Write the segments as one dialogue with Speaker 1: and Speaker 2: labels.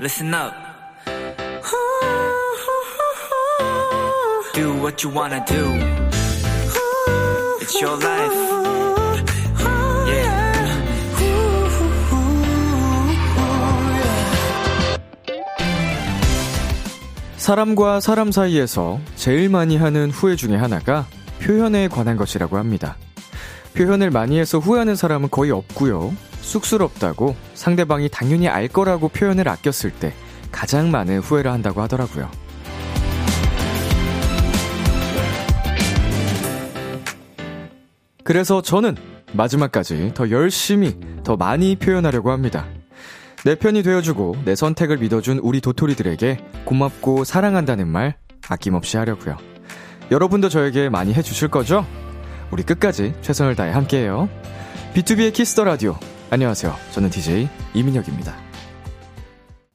Speaker 1: listen up. Do what you wanna do. It's your life.
Speaker 2: 사람과 사람 사이에서 제일 많이 하는 후회 중에 하나가 표현에 관한 것이라고 합니다. 표현을 많이 해서 후회하는 사람은 거의 없고요. 쑥스럽다고 상대방이 당연히 알 거라고 표현을 아꼈을 때 가장 많은 후회를 한다고 하더라고요. 그래서 저는 마지막까지 더 열심히 더 많이 표현하려고 합니다. 내 편이 되어주고 내 선택을 믿어준 우리 도토리들에게 고맙고 사랑한다는 말 아낌없이 하려고요. 여러분도 저에게 많이 해주실 거죠? 우리 끝까지 최선을 다해 함께해요. BTOB의 키스 더 라디오. 안녕하세요. 저는 DJ 이민혁입니다.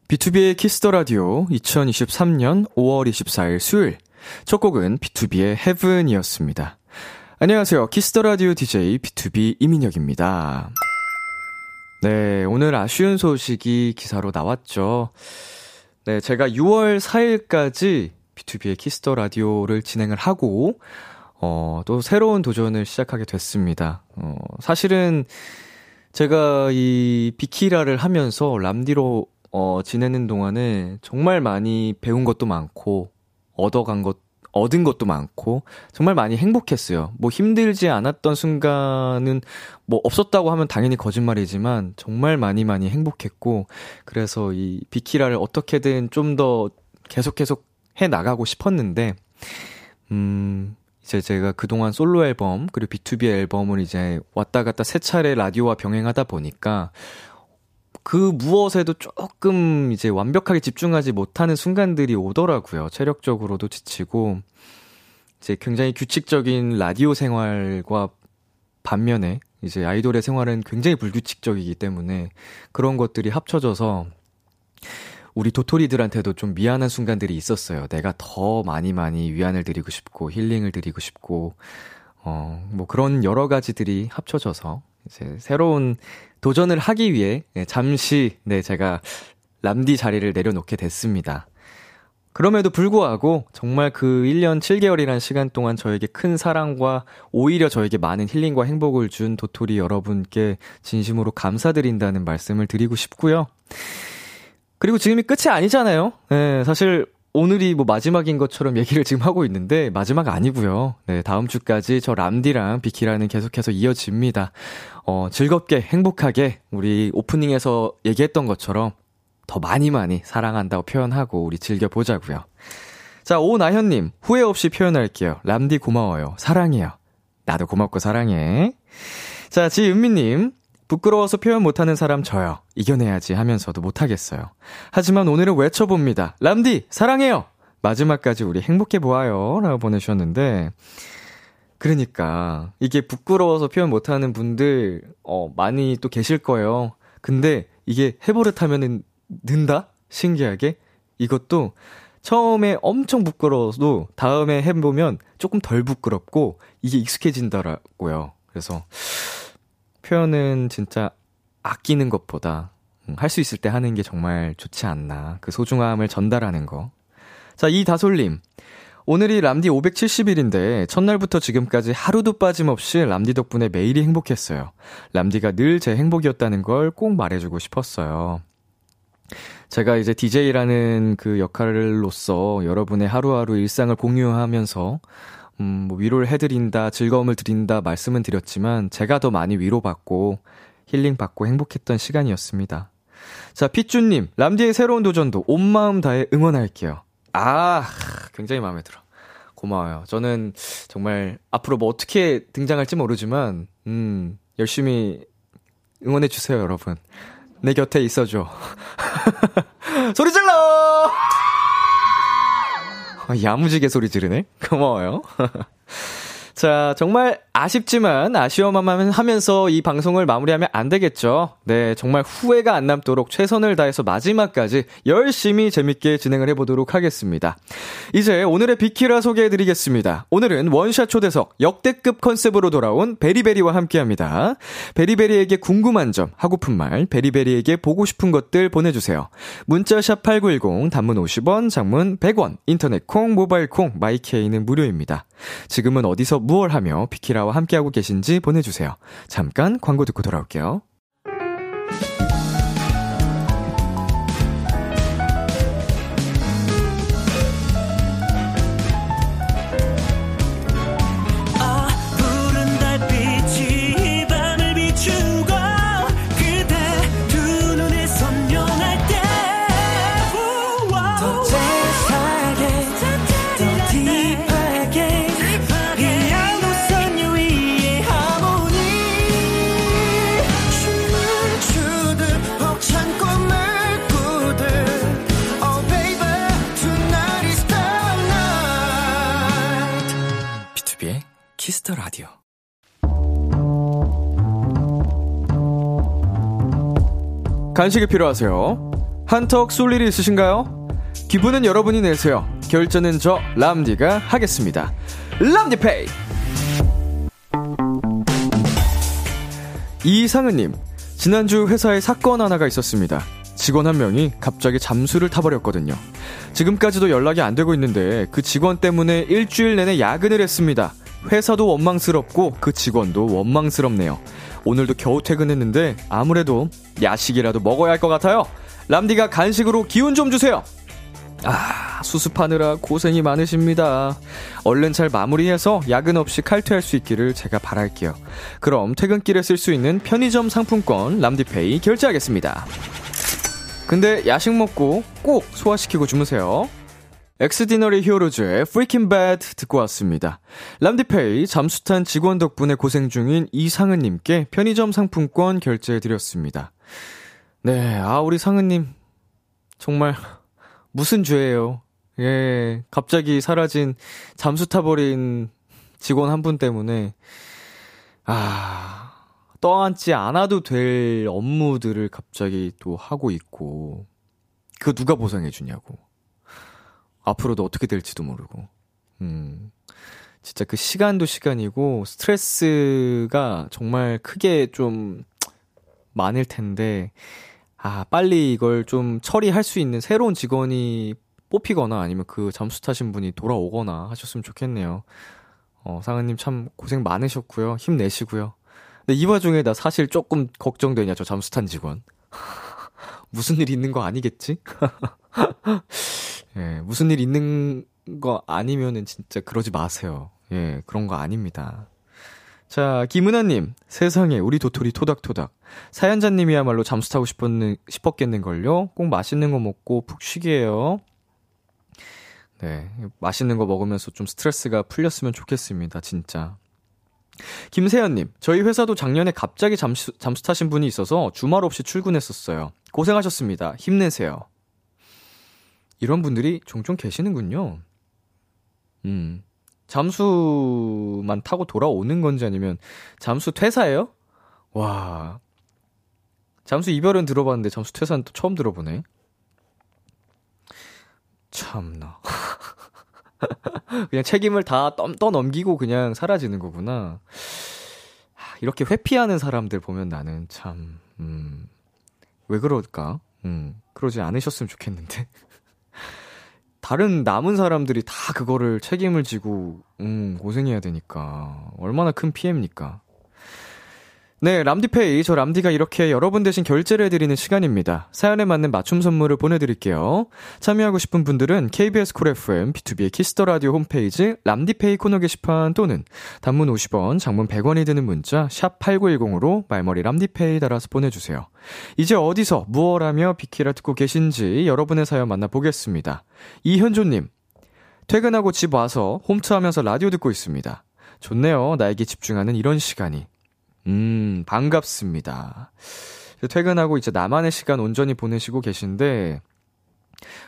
Speaker 2: BTOB의 키스 더 라디오 2023년 5월 24일 수요일. 첫 곡은 B2B의 헤븐이었습니다. 안녕하세요. 키스 더 라디오 DJ BTOB 이민혁입니다. 네, 오늘 아쉬운 소식이 기사로 나왔죠. 네, 제가 6월 4일까지 BTOB의 키스 더 라디오를 진행을 하고, 어, 또 새로운 도전을 시작하게 됐습니다. 어, 사실은 제가 이 비키라를 하면서 람디로 어, 지내는 동안에 정말 많이 배운 것도 많고, 얻어간 것, 얻은 것도 많고, 정말 많이 행복했어요. 뭐 힘들지 않았던 순간은 뭐 없었다고 하면 당연히 거짓말이지만, 정말 많이 많이 행복했고, 그래서 이 비키라를 어떻게든 좀 더 계속 계속 해 나가고 싶었는데, 음, 이제 제가 그동안 솔로 앨범, 그리고 B2B 앨범을 이제 왔다 갔다 세 차례 라디오와 병행하다 보니까, 그 무엇에도 조금 이제 완벽하게 집중하지 못하는 순간들이 오더라고요. 체력적으로도 지치고, 이제 굉장히 규칙적인 라디오 생활과 반면에 이제 아이돌의 생활은 굉장히 불규칙적이기 때문에 그런 것들이 합쳐져서 우리 도토리들한테도 좀 미안한 순간들이 있었어요. 내가 더 많이 많이 위안을 드리고 싶고 힐링을 드리고 싶고 어, 뭐 그런 여러 가지들이 합쳐져서 이제 새로운 도전을 하기 위해 네, 잠시 네, 제가 람디 자리를 내려놓게 됐습니다. 그럼에도 불구하고 정말 그 1년 7개월이라는 시간 동안 저에게 큰 사랑과 오히려 저에게 많은 힐링과 행복을 준 도토리 여러분께 진심으로 감사드린다는 말씀을 드리고 싶고요. 그리고 지금이 끝이 아니잖아요. 네, 사실 오늘이 뭐 마지막인 것처럼 얘기를 지금 하고 있는데 마지막 아니고요. 네, 다음 주까지 저 람디랑 비키라는 계속해서 이어집니다. 어, 즐겁게 행복하게 우리 오프닝에서 얘기했던 것처럼 더 많이 많이 사랑한다고 표현하고 우리 즐겨 보자고요. 자, 오나현 님, 후회 없이 표현할게요. 람디 고마워요. 사랑해요. 나도 고맙고 사랑해. 자, 지은미 님, 부끄러워서 표현 못하는 사람 저요. 이겨내야지 하면서도 못하겠어요. 하지만 오늘은 외쳐봅니다. 람디, 사랑해요! 마지막까지 우리 행복해보아요. 라고 보내주셨는데, 그러니까, 이게 부끄러워서 표현 못하는 분들, 어, 많이 또 계실 거예요. 근데 이게 해버릇하면은 는다? 신기하게? 이것도 처음에 엄청 부끄러워도 다음에 해보면 조금 덜 부끄럽고 이게 익숙해진다라고요. 그래서 표현은 진짜 아끼는 것보다 음, 할수 있을 때 하는 게 정말 좋지 않나. 그 소중함을 전달하는 거. 자, 이다솔님. 오늘이 람디 570일인데 첫날부터 지금까지 하루도 빠짐없이 람디 덕분에 매일이 행복했어요. 람디가 늘 제 행복이었다는 걸 꼭 말해주고 싶었어요. 제가 이제 DJ라는 그 역할로서 여러분의 하루하루 일상을 공유하면서 음, 뭐 위로를 해드린다, 즐거움을 드린다 말씀은 드렸지만 제가 더 많이 위로받고 힐링받고 행복했던 시간이었습니다. 자, 피쭈님, 람디의 새로운 도전도 온 마음 다해 응원할게요. 아, 굉장히 마음에 들어. 고마워요. 저는 정말 앞으로 뭐 어떻게 등장할지 모르지만, 음, 열심히 응원해주세요, 여러분. 내 곁에 있어줘. 소리 질러! 아, 야무지게 소리 지르네? 고마워요. 자, 정말 아쉽지만 아쉬워만 하면서 이 방송을 마무리하면 안 되겠죠. 네, 정말 후회가 안 남도록 최선을 다해서 마지막까지 열심히 재밌게 진행을 해보도록 하겠습니다. 이제 오늘의 비키라 소개해드리겠습니다. 오늘은 원샷 초대석 역대급 컨셉으로 돌아온 베리베리와 함께합니다. 베리베리에게 궁금한 점, 하고픈 말, 베리베리에게 보고 싶은 것들 보내주세요. 문자샵 8910, 단문 50원, 장문 100원, 인터넷 콩, 모바일 콩, 마이케이는 무료입니다. 지금은 어디서 무얼 하며 비키라 와 함께하고 계신지 보내주세요. 잠깐 광고 듣고 돌아올게요. 키스 더 라디오. 간식이 필요하세요? 한턱 쏠 일이 있으신가요? 기분은 여러분이 내세요. 결제는 저 람디가 하겠습니다. 람디페이. 이상은님, 지난주 회사에 사건 하나가 있었습니다. 직원 한 명이 갑자기 잠수를 타버렸거든요. 지금까지도 연락이 안 되고 있는데 그 직원 때문에 일주일 내내 야근을 했습니다. 회사도 원망스럽고 그 직원도 원망스럽네요. 오늘도 겨우 퇴근했는데 아무래도 야식이라도 먹어야 할 것 같아요. 람디가 간식으로 기운 좀 주세요. 아, 수습하느라 고생이 많으십니다. 얼른 잘 마무리해서 야근 없이 칼퇴할 수 있기를 제가 바랄게요. 그럼 퇴근길에 쓸 수 있는 편의점 상품권 람디페이 결제하겠습니다. 근데 야식 먹고 꼭 소화시키고 주무세요. 엑스디너리 히어로즈의 Freaking Bad 듣고 왔습니다. 람디페이 잠수탄 직원 덕분에 고생 중인 이상은님께 편의점 상품권 결제해드렸습니다. 네, 아, 우리 상은님. 정말, 무슨 죄예요. 예, 갑자기 사라진 잠수 타버린 직원 한 분 때문에, 아, 떠안지 않아도 될 업무들을 갑자기 또 하고 있고, 그거 누가 보상해주냐고. 앞으로도 어떻게 될지도 모르고. 음. 진짜 그 시간도 시간이고 스트레스가 정말 크게 좀 많을 텐데 아, 빨리 이걸 좀 처리할 수 있는 새로운 직원이 뽑히거나 아니면 그 잠수 타신 분이 돌아오거나 하셨으면 좋겠네요. 어, 상은님 참 고생 많으셨고요. 힘내시고요. 근데 이 와중에 나 사실 조금 걱정되냐, 저 잠수 탄 직원. 무슨 일 있는 거 아니겠지? 예, 무슨 일 있는 거 아니면은 진짜 그러지 마세요. 예, 그런 거 아닙니다. 자, 김은아님, 세상에, 우리 도토리 토닥토닥. 사연자님이야말로 잠수 타고 싶었는, 싶었겠는걸요? 꼭 맛있는 거 먹고 푹 쉬게요. 네, 맛있는 거 먹으면서 좀 스트레스가 풀렸으면 좋겠습니다, 진짜. 김세연님, 저희 회사도 작년에 갑자기 잠수, 잠수 타신 분이 있어서 주말 없이 출근했었어요. 고생하셨습니다. 힘내세요. 이런 분들이 종종 계시는군요. 음. 잠수만 타고 돌아오는 건지 아니면 잠수 퇴사예요? 와. 잠수 이별은 들어봤는데 잠수 퇴사는 또 처음 들어보네. 참나. 그냥 책임을 다 떠, 떠넘기고 그냥 사라지는 거구나. 이렇게 회피하는 사람들 보면 나는 참, 음, 왜 그럴까? 음, 그러지 않으셨으면 좋겠는데. 다른 남은 사람들이 다 그거를 책임을 지고, 음, 고생해야 되니까. 얼마나 큰 피해입니까? 네, 람디페이. 저 람디가 이렇게 여러분 대신 결제를 해드리는 시간입니다. 사연에 맞는 맞춤 선물을 보내드릴게요. 참여하고 싶은 분들은 KBS 쿨 FM, BTOB의 키스 더 라디오 홈페이지 람디페이 코너 게시판 또는 단문 50원, 장문 100원이 드는 문자 샵 8910으로 말머리 람디페이 달아서 보내주세요. 이제 어디서 무얼 하며 비키라 듣고 계신지 여러분의 사연 만나보겠습니다. 이현조님, 퇴근하고 집 와서 홈트 하면서 라디오 듣고 있습니다. 좋네요. 나에게 집중하는 이런 시간이. 음, 반갑습니다. 퇴근하고 이제 나만의 시간 온전히 보내시고 계신데,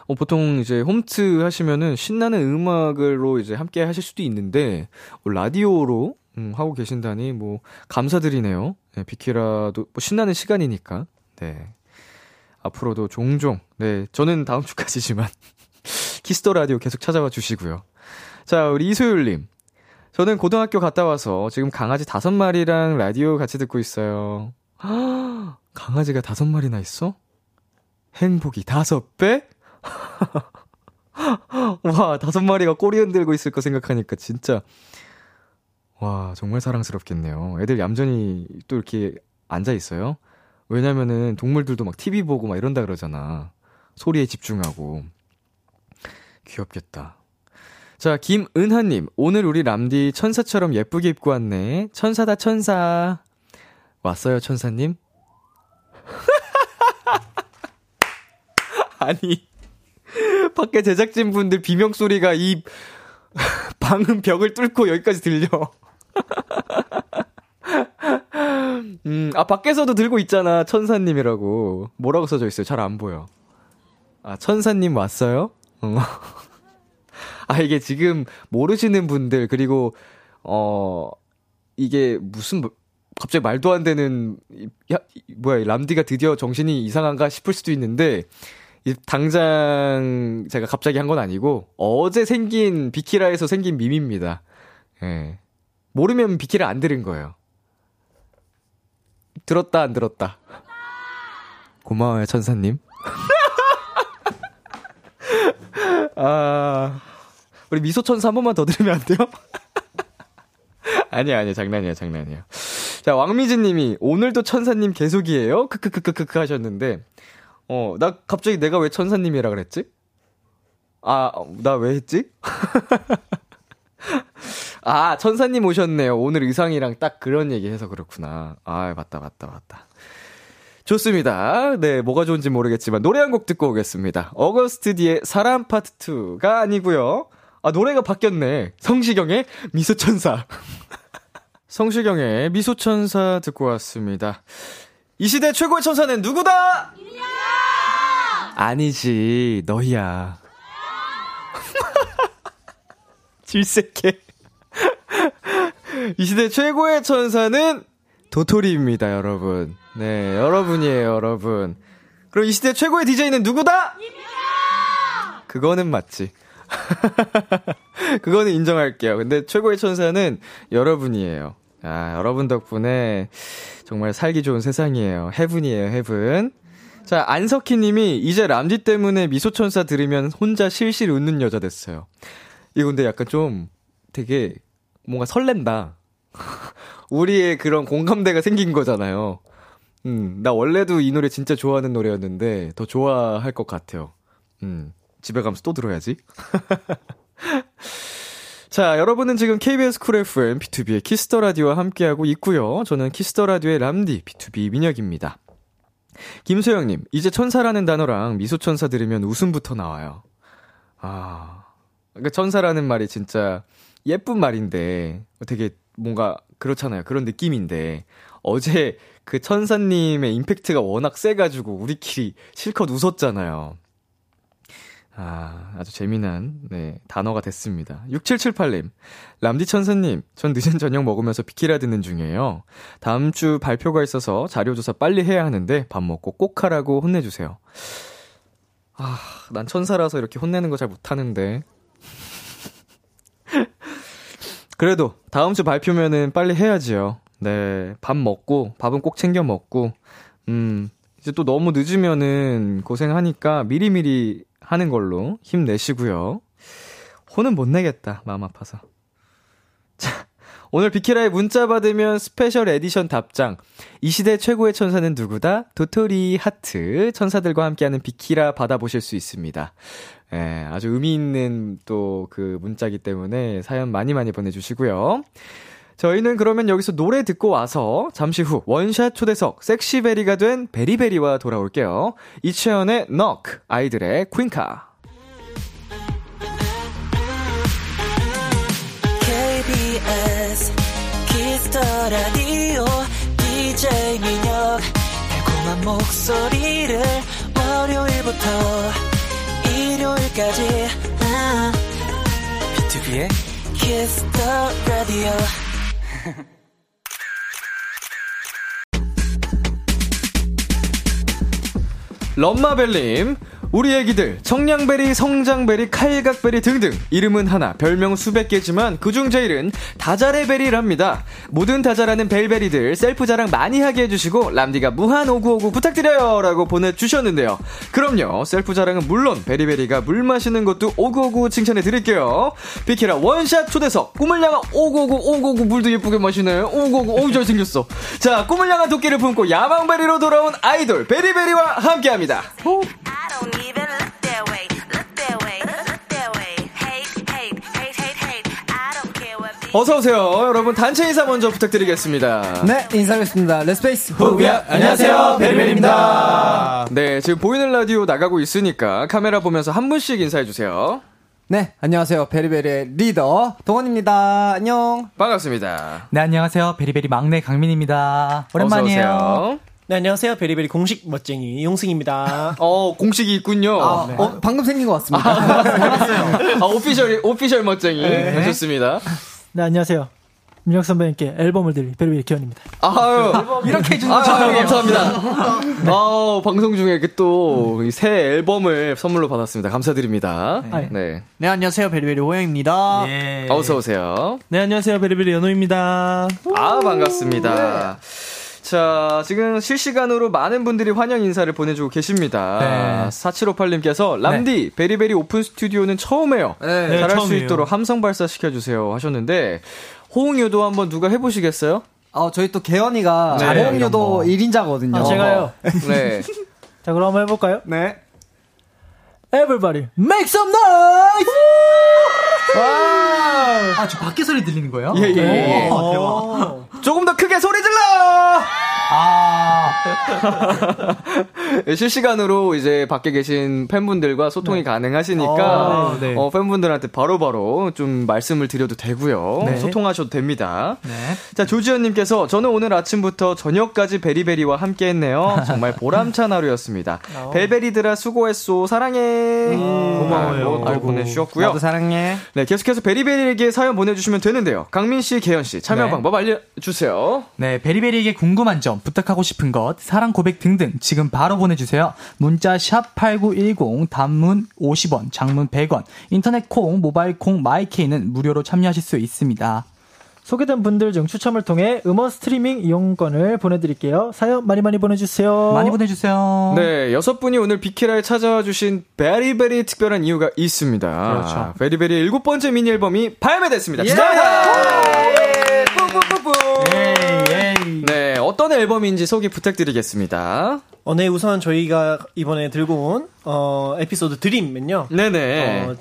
Speaker 2: 어, 보통 이제 홈트 하시면은 신나는 음악으로 이제 함께 하실 수도 있는데, 어, 라디오로, 음, 하고 계신다니, 뭐, 감사드리네요. 네, 비키라도, 뭐, 신나는 시간이니까. 네. 앞으로도 종종, 네, 저는 다음 주까지지만, 키스 더 라디오 계속 찾아와 주시고요. 자, 우리 이소율님. 저는 고등학교 갔다 와서 지금 강아지 다섯 마리랑 라디오 같이 듣고 있어요. 강아지가 다섯 마리나 있어? 행복이 다섯 배? 와, 다섯 마리가 꼬리 흔들고 있을 거 생각하니까 진짜, 와, 정말 사랑스럽겠네요. 애들 얌전히 또 이렇게 앉아 있어요. 왜냐면은 동물들도 막 TV 보고 막 이런다 그러잖아. 소리에 집중하고. 귀엽겠다. 자, 김은하님. 오늘 우리 람디 천사처럼 예쁘게 입고 왔네. 천사다, 천사. 왔어요, 천사님? 아니, 밖에 제작진분들 비명소리가 이 방음 벽을 뚫고 여기까지 들려. 음, 아, 밖에서도 들고 있잖아. 천사님이라고. 뭐라고 써져 있어요? 잘 안 보여. 아, 천사님 왔어요? 어. 아, 이게 지금 모르시는 분들, 그리고, 어, 이게 무슨, 뭐, 갑자기 말도 안 되는, 야, 뭐야, 람디가 드디어 정신이 이상한가 싶을 수도 있는데, 당장 제가 갑자기 한 건 아니고, 어제 생긴, 비키라에서 생긴 밈입니다. 예. 모르면 비키라 안 들은 거예요. 들었다, 안 들었다. 고마워요, 천사님. 아, 우리 미소천사 한 번만 더 들으면 안 돼요? 아니야, 아니야, 장난이야, 장난이야. 자, 왕미진 님이, 오늘도 천사님 계속이에요? 크크크크크 하셨는데, 어, 나 갑자기 내가 왜 천사님이라 그랬지? 아, 나 왜 했지? 아, 천사님 오셨네요. 오늘 의상이랑 딱 그런 얘기 해서 그렇구나. 아, 맞다, 맞다, 맞다. 좋습니다. 네, 뭐가 좋은지 모르겠지만 노래 한 곡 듣고 오겠습니다. 어거스트디의 사람 파트 2가 아니고요. 아, 노래가 바뀌었네. 성시경의 미소천사. 성시경의 미소천사 듣고 왔습니다. 이 시대 최고의 천사는 누구다? 아니지, 너희야. 질색해. 이 시대 최고의 천사는 도토리입니다, 여러분. 네, 여러분이에요, 여러분. 그럼 이 시대 최고의 DJ는 누구다? 그거는 맞지. 그거는 인정할게요. 근데 최고의 천사는 여러분이에요. 아, 여러분 덕분에 정말 살기 좋은 세상이에요. heaven이에요, heaven. 자, 안석희 님이 이제 람디 때문에 미소천사 들으면 혼자 실실 웃는 여자 됐어요. 이거 근데 약간 좀 되게 뭔가 설렌다. 우리의 그런 공감대가 생긴 거잖아요. 음, 나 원래도 이 노래 진짜 좋아하는 노래였는데 더 좋아할 것 같아요. 음, 집에 가면서 또 들어야지. 자, 여러분은 지금 KBS 쿨 FM BTOB의 키스 더 라디오와 함께하고 있고요. 저는 키스 더 라디오의 람디 BTOB 민혁입니다. 김소영님, 이제 천사라는 단어랑 미소천사 들으면 웃음부터 나와요. 아, 그러니까 천사라는 말이 진짜 예쁜 말인데 되게 뭔가 그렇잖아요. 그런 느낌인데 어제 그 천사님의 임팩트가 워낙 세가지고 우리끼리 실컷 웃었잖아요. 아, 아주 재미난, 네, 단어가 됐습니다. 6778님. 람디 천사님, 전 늦은 저녁 먹으면서 비키라 듣는 중이에요. 다음 주 발표가 있어서 자료조사 빨리 해야 하는데 밥 먹고 꼭 하라고 혼내주세요. 아, 난 천사라서 이렇게 혼내는 거 잘 못하는데. 그래도 다음 주 발표면은 빨리 해야지요. 네, 밥 먹고, 밥은 꼭 챙겨 먹고, 음, 이제 또 너무 늦으면은 고생하니까 미리미리 하는 걸로 힘내시고요. 혼은 못 내겠다. 마음 아파서. 자, 오늘 비키라에 문자 받으면 special edition 답장. 이 시대 최고의 천사는 누구다? 도토리 하트. 천사들과 함께하는 비키라 받아보실 수 있습니다. 예, 아주 의미 있는 또 그 문자기 때문에 사연 많이 많이 보내주시고요. 저희는 그러면 여기서 노래 듣고 와서 잠시 후 원샷 초대석 섹시베리가 된 베리베리와 돌아올게요. 이채연의 KNOCK, 아이들의 퀸카.
Speaker 3: KBS 키스 더 라디오 DJ 민혁 달콤한 목소리를 월요일부터 일요일까지 아,
Speaker 1: BTOB의
Speaker 3: 키스 더 라디오
Speaker 2: 럼마벨님, 우리 애기들 청량베리, 성장베리, 칼각베리 등등 이름은 하나, 별명 수백 개지만 그중 제일은 다잘해베리랍니다. 모든 다 잘하는 베리베리들 셀프 자랑 많이 하게 해주시고 람디가 무한 오구오구 부탁드려요라고 보내주셨는데요. 그럼요, 셀프 자랑은 물론 베리베리가 물 마시는 것도 오구오구 칭찬해 드릴게요. 비키라 원샷 초대석 꿈을 향한 오구오구 오구오구 물도 예쁘게 마시네. 오구오구 오우 잘생겼어. 자, 꿈을 향한 독기를 품고 야망베리로 돌아온 아이돌 베리베리와 함께합니다. 오. 어서오세요. 여러분, 단체 인사 먼저 부탁드리겠습니다.
Speaker 4: 네, 인사하겠습니다. 레스페이스
Speaker 2: 후비야. 안녕하세요. 베리베리입니다. 네, 지금 보이는 라디오 나가고 있으니까 카메라 보면서 한 분씩 인사해주세요.
Speaker 4: 네, 안녕하세요. 베리베리의 리더, 동헌입니다. 안녕.
Speaker 2: 반갑습니다.
Speaker 5: 네, 안녕하세요. 베리베리 막내 강민입니다. 오랜만이에요.
Speaker 6: 네, 안녕하세요. 베리베리 공식 멋쟁이 용승입니다.
Speaker 2: 어, 공식이 있군요.
Speaker 4: 아, 네. 어, 방금 생긴 것 같습니다. 아,
Speaker 2: 아, official, official 멋쟁이. 네. 좋습니다.
Speaker 7: 네, 안녕하세요. 민혁 선배님께 앨범을 드릴 베리베리 계현입니다.
Speaker 2: 아유, 이렇게 해주는 거 감사합니다. 아 방송 중에 또 새 앨범을 선물로 받았습니다. 감사드립니다. 네.
Speaker 8: 네. 네 안녕하세요. 베리베리 호영입니다.
Speaker 2: 네. 어서오세요.
Speaker 6: 네, 안녕하세요. 베리베리 연호입니다.
Speaker 2: 아, 반갑습니다. 네. 자, 지금 실시간으로 많은 분들이 환영 인사를 보내주고 계십니다. 네. 4758님께서 람디 네. 베리베리 오픈 스튜디오는 처음이에요. 네, 네 잘할 처음이에요. 수 있도록 함성 발사 시켜주세요 하셨는데 호응유도 한번 누가 해보시겠어요?
Speaker 4: 아, 저희 또 개원이가 네. 호응유도 1인자거든요. 아,
Speaker 7: 제가요. 네. 자, 그럼 한번 해볼까요?
Speaker 4: 네.
Speaker 7: Everybody, make some noise!
Speaker 5: 와! 아, 저 밖에 소리 들리는 거예요?
Speaker 2: 예, 예, 예. 오, 대박. 조금 더크 啊 실시간으로 이제 밖에 계신 팬분들과 소통이 네. 가능하시니까 아, 네. 어, 팬분들한테 바로바로 바로 좀 말씀을 드려도 되고요. 네. 소통하셔도 됩니다. 네. 자, 조지현님께서 저는 오늘 아침부터 저녁까지 베리베리와 함께 했네요. 정말 보람찬 하루였습니다. 어. 벨베리들아 수고했소. 사랑해. 음,
Speaker 4: 고마워요.
Speaker 2: 아, 보내주셨고요.
Speaker 4: 나도 사랑해.
Speaker 2: 네, 계속해서 베리베리에게 사연 보내주시면 되는데요. 강민씨, 개연씨, 참여 네. 방법 알려주세요.
Speaker 5: 네, 베리베리에게 궁금한 점, 부탁하고 싶은 것, 사랑 고백 등등 지금 바로 보내주세요. 문자 샵 8910, 단문 50원, 장문 100원, 인터넷 콩, 모바일 콩, 마이케이는 무료로 참여하실 수 있습니다.
Speaker 7: 소개된 분들 중 추첨을 통해 음원 스트리밍 이용권을 보내드릴게요. 사연 많이 많이 보내주세요.
Speaker 5: 많이 보내주세요.
Speaker 2: 네, 여섯 분이 오늘 비키라에 찾아와 주신 베리베리 특별한 이유가 있습니다. 그렇죠. 베리베리 일곱 번째 미니 앨범이 발매됐습니다. 예! 예! 앨범인지 소개 부탁드리겠습니다.
Speaker 6: 어, 네, 우선 저희가 이번에 들고 온, 어, 에피소드 드림은요.
Speaker 2: 네네.
Speaker 6: 어,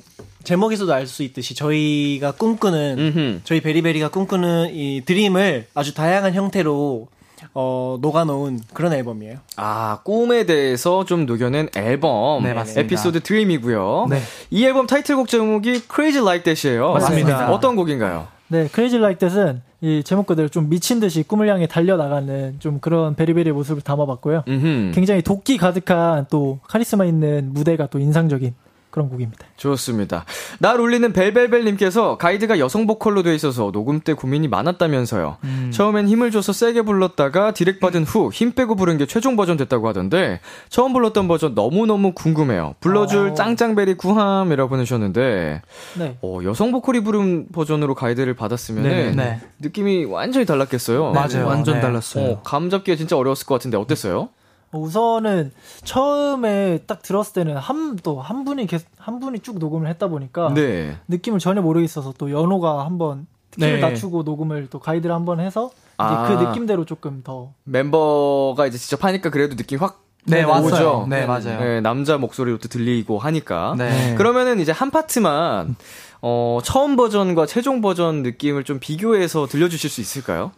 Speaker 6: 제목에서도 알 수 있듯이 저희가 꿈꾸는, 음흠. 저희 베리베리가 꿈꾸는 이 드림을 아주 다양한 형태로 어, 녹아놓은 그런 앨범이에요.
Speaker 2: 아, 꿈에 대해서 좀 녹여낸 앨범. 네, 맞습니다. 에피소드 드림이고요. 네. 이 앨범 타이틀곡 제목이 Crazy Like That이에요.
Speaker 7: 맞습니다.
Speaker 2: 어떤 곡인가요?
Speaker 7: 네, Crazy Like That은 이 제목 그대로 좀 미친 듯이 꿈을 향해 달려나가는 좀 그런 베리베리의 모습을 담아봤고요. 음흠. 굉장히 도끼 가득한 또 카리스마 있는 무대가 또 인상적인 그런 곡입니다.
Speaker 2: 좋습니다. 날 울리는 벨벨벨님께서 가이드가 여성 보컬로 돼 있어서 녹음 때 고민이 많았다면서요. 음. 처음엔 힘을 줘서 세게 불렀다가 디렉 받은 후 힘 빼고 부른 게 최종 버전 됐다고 하던데 처음 불렀던 버전 너무너무 궁금해요. 불러줄 어. 짱짱베리 구함이라고 보내셨는데 네. 어, 여성 보컬이 부른 버전으로 가이드를 받았으면 네. 네. 느낌이 완전히 달랐겠어요.
Speaker 5: 맞아요.
Speaker 6: 완전 네. 달랐어요. 어,
Speaker 2: 감 잡기가 진짜 어려웠을 것 같은데 어땠어요?
Speaker 7: 우선은 처음에 딱 들었을 때는 한 또 한 분이 계속 한 분이 쭉 녹음을 했다 보니까 네. 느낌을 전혀 모르겠어서 또 연호가 한번 키를 네. 낮추고 녹음을 또 가이드를 한번 해서 아. 그 느낌대로 조금 더
Speaker 2: 멤버가 이제 직접 하니까 그래도 느낌 확
Speaker 5: 네, 왔어요. 네, 맞아요. 네,
Speaker 2: 남자 목소리로 또 들리고 하니까. 네. 그러면은 이제 한 파트만 어, 처음 버전과 최종 버전 느낌을 좀 비교해서 들려주실 수 있을까요?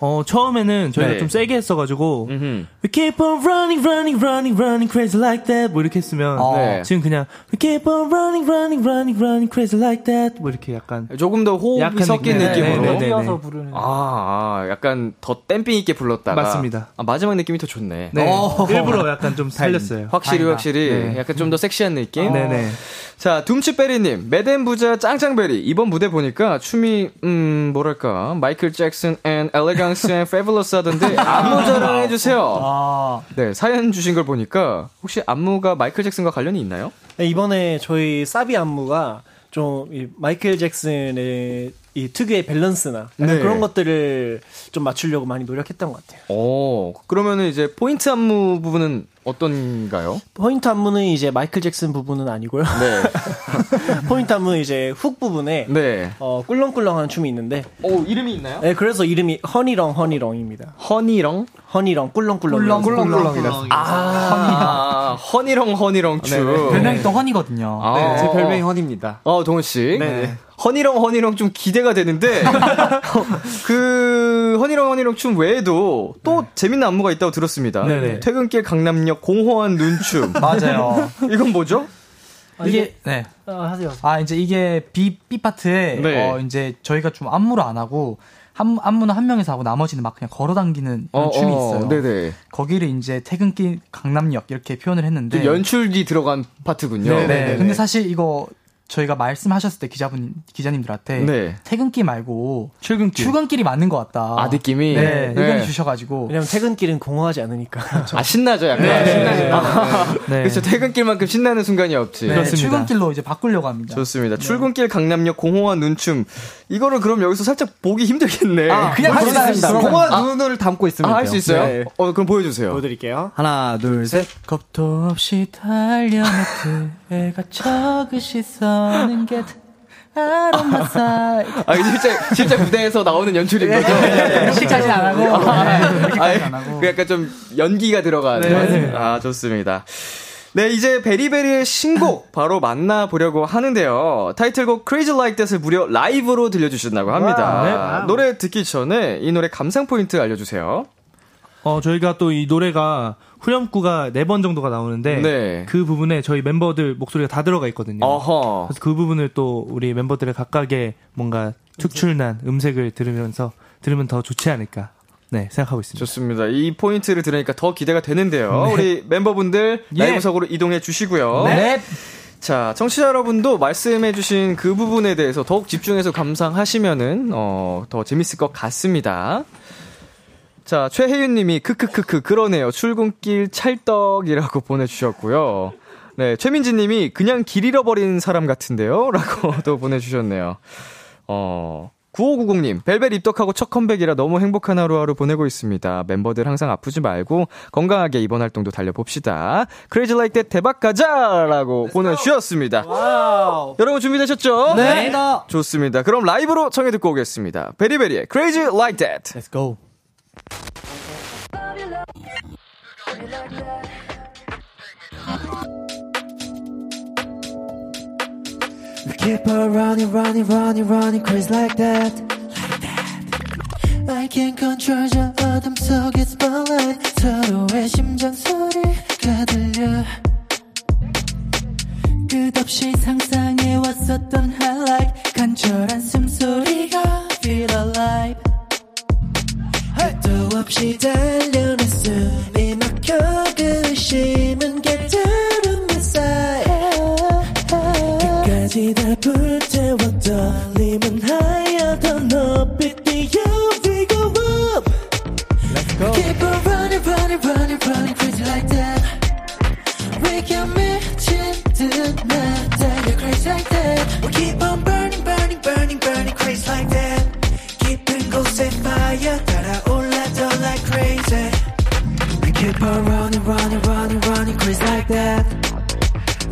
Speaker 9: 어, 처음에는 저희가 네. 좀 세게 했어가지고, 음흠. We keep on running, running, running, running crazy like that. 뭐 이렇게 했으면, 어. 네. 지금 그냥, We keep on running, running, running, running crazy like that. 뭐 이렇게 약간.
Speaker 2: 조금 더 호흡이 섞인 네, 느낌으로. 네,
Speaker 7: 네, 네, 부르는.
Speaker 2: 아, 아, 약간 더 damping 있게 불렀다가.
Speaker 9: 맞습니다.
Speaker 2: 아, 마지막 느낌이 더 좋네.
Speaker 9: 네. 어. 일부러 약간 좀 살렸어요.
Speaker 2: 확실히, 다행이다. 확실히. 네. 약간 좀 더 섹시한 느낌. 네네. 자, 둠치베리님, 메덴 부자 짱짱베리. 이번 무대 보니까 춤이, 음, 뭐랄까, 마이클 잭슨 앤 elegance and fabulous 하던데, 안무 자랑 해주세요. 아. 네, 사연 주신 걸 보니까, 혹시 안무가 마이클 잭슨과 관련이 있나요?
Speaker 6: 네, 이번에 저희 사비 안무가 좀, 마이클 잭슨의 이 특유의 밸런스나 네. 그런 것들을 좀 맞추려고 많이 노력했던 것 같아요.
Speaker 2: 오, 그러면은 이제 포인트 안무 부분은 어떤가요?
Speaker 6: 포인트 안무는 이제 마이클 잭슨 부분은 아니고요. 네. 포인트 안무는 이제 hook 부분에 네. 어, 꿀렁꿀렁하는 춤이 있는데.
Speaker 2: 오, 이름이 있나요?
Speaker 6: 네, 그래서 이름이 허니렁 허니렁입니다.
Speaker 2: 허니렁?
Speaker 6: 허니렁 꿀렁꿀렁.
Speaker 2: 꿀렁꿀렁꿀렁이다. 아, 허니렁 허니렁 춤. 네,
Speaker 5: 별명이 또 honey거든요.
Speaker 9: 아, 네, 제 별명이 honey입니다.
Speaker 2: 어, 동헌 씨. 네. 허니렁 허니렁 좀 기대가 되는데 그 허니렁 허니렁 춤 외에도 또 네. 재밌는 안무가 있다고 들었습니다. 네네. 퇴근길 강남역 공허한 눈춤.
Speaker 5: 맞아요.
Speaker 2: 이건 뭐죠?
Speaker 5: 아, 이게 네.
Speaker 7: 아, 하세요.
Speaker 5: 아 이제 이게 B B 파트에 네. 어 이제 저희가 좀 안무를 안 하고 한 안무는 한 명이서 하고 나머지는 막 그냥 걸어당기는 어, 춤이 어, 있어요. 네네. 거기를 이제 퇴근길 강남역 이렇게 표현을 했는데
Speaker 2: 연출이 들어간 파트군요.
Speaker 5: 네네. 네네. 근데 사실 이거 저희가 말씀하셨을 때 기자분 기자님들한테 네. 퇴근길 말고 출근길 출근길이 맞는 것 같다.
Speaker 2: 아 느낌이
Speaker 5: 네, 네. 의견 주셔가지고
Speaker 6: 왜냐면 퇴근길은 공허하지 않으니까.
Speaker 2: 아 신나죠 약간. 네. 신나죠. 아, 네. 그렇죠 퇴근길만큼 신나는 순간이 없지.
Speaker 5: 네, 출근길로 이제 바꾸려고 합니다.
Speaker 2: 좋습니다. 출근길 강남역 공허한 눈춤 이거를 그럼 여기서 살짝 보기 힘들겠네.
Speaker 5: 아, 그냥 할 수 있습니다.
Speaker 4: 공허한 아, 눈을 담고 있으면
Speaker 2: 아, 할수 있어요? 네. 어 그럼 보여주세요.
Speaker 6: 보여드릴게요.
Speaker 4: 하나 둘 셋.
Speaker 5: 겁도 없이 달려내 그애가 적으시 서는 게 아로마사.
Speaker 2: 아, 실제, 실제 무대에서 나오는 연출인 거죠?
Speaker 5: 식까지 안 하고.
Speaker 2: 아, 네, 안 하고. 그 약간 좀 연기가 들어간. 네. 아, 좋습니다. 네, 이제 베리베리의 신곡 바로 만나보려고 하는데요. 타이틀곡 Crazy Like That을 무려 라이브로 들려주신다고 합니다. 네. 노래 듣기 전에 이 노래 감상 포인트 알려주세요.
Speaker 9: 어, 저희가 또 이 노래가 후렴구가 네 번 정도가 나오는데 네. 그 부분에 저희 멤버들 목소리가 다 들어가 있거든요. 어허. 그래서 그 부분을 또 우리 멤버들의 각각의 뭔가 축출난 음색을 들으면서 들으면 더 좋지 않을까. 네, 생각하고 있습니다.
Speaker 2: 좋습니다. 이 포인트를 들으니까 더 기대가 되는데요. 네. 우리 멤버분들 예. 라이브석으로 이동해 주시고요. 네. 자, 청취자 여러분도 말씀해주신 그 부분에 대해서 더욱 집중해서 감상하시면은 어, 더 재밌을 것 같습니다. 자, 최혜윤 님이 크크크크 그러네요. 출근길 찰떡이라고 보내 주셨고요. 네, 최민지 님이 그냥 길 잃어버린 사람 같은데요? 라고 또 보내 주셨네요. 어, 9590님, 벨벨 입덕하고 첫 컴백이라 너무 행복한 하루하루 보내고 있습니다. 멤버들 항상 아프지 말고 건강하게 이번 활동도 달려봅시다. Crazy Like That 대박 가자! 라고 보내주셨습니다. 와우. 여러분 준비되셨죠?
Speaker 5: 네.
Speaker 2: 좋습니다. 그럼 라이브로 청해 듣고 오겠습니다. 베리베리의 Crazy Like That
Speaker 5: Let's go.
Speaker 3: We keep on running, running, running, running crazy like that. Like that. I can't control 저 어둠 속의 spotlight. 서로의 심장 소리가 들려. 끝없이 상상해 왔었던 highlight. 간절한 숨소리가 feel alive. 끝도 없이 달려내 숨이 막혀 그 의심은 깨달은 side 끝까지 다 불태워 떨림은 하여 더 높이 뛰어 we go up Let's go Keep on running running running running crazy like that We can 미 on running running running running crazy like that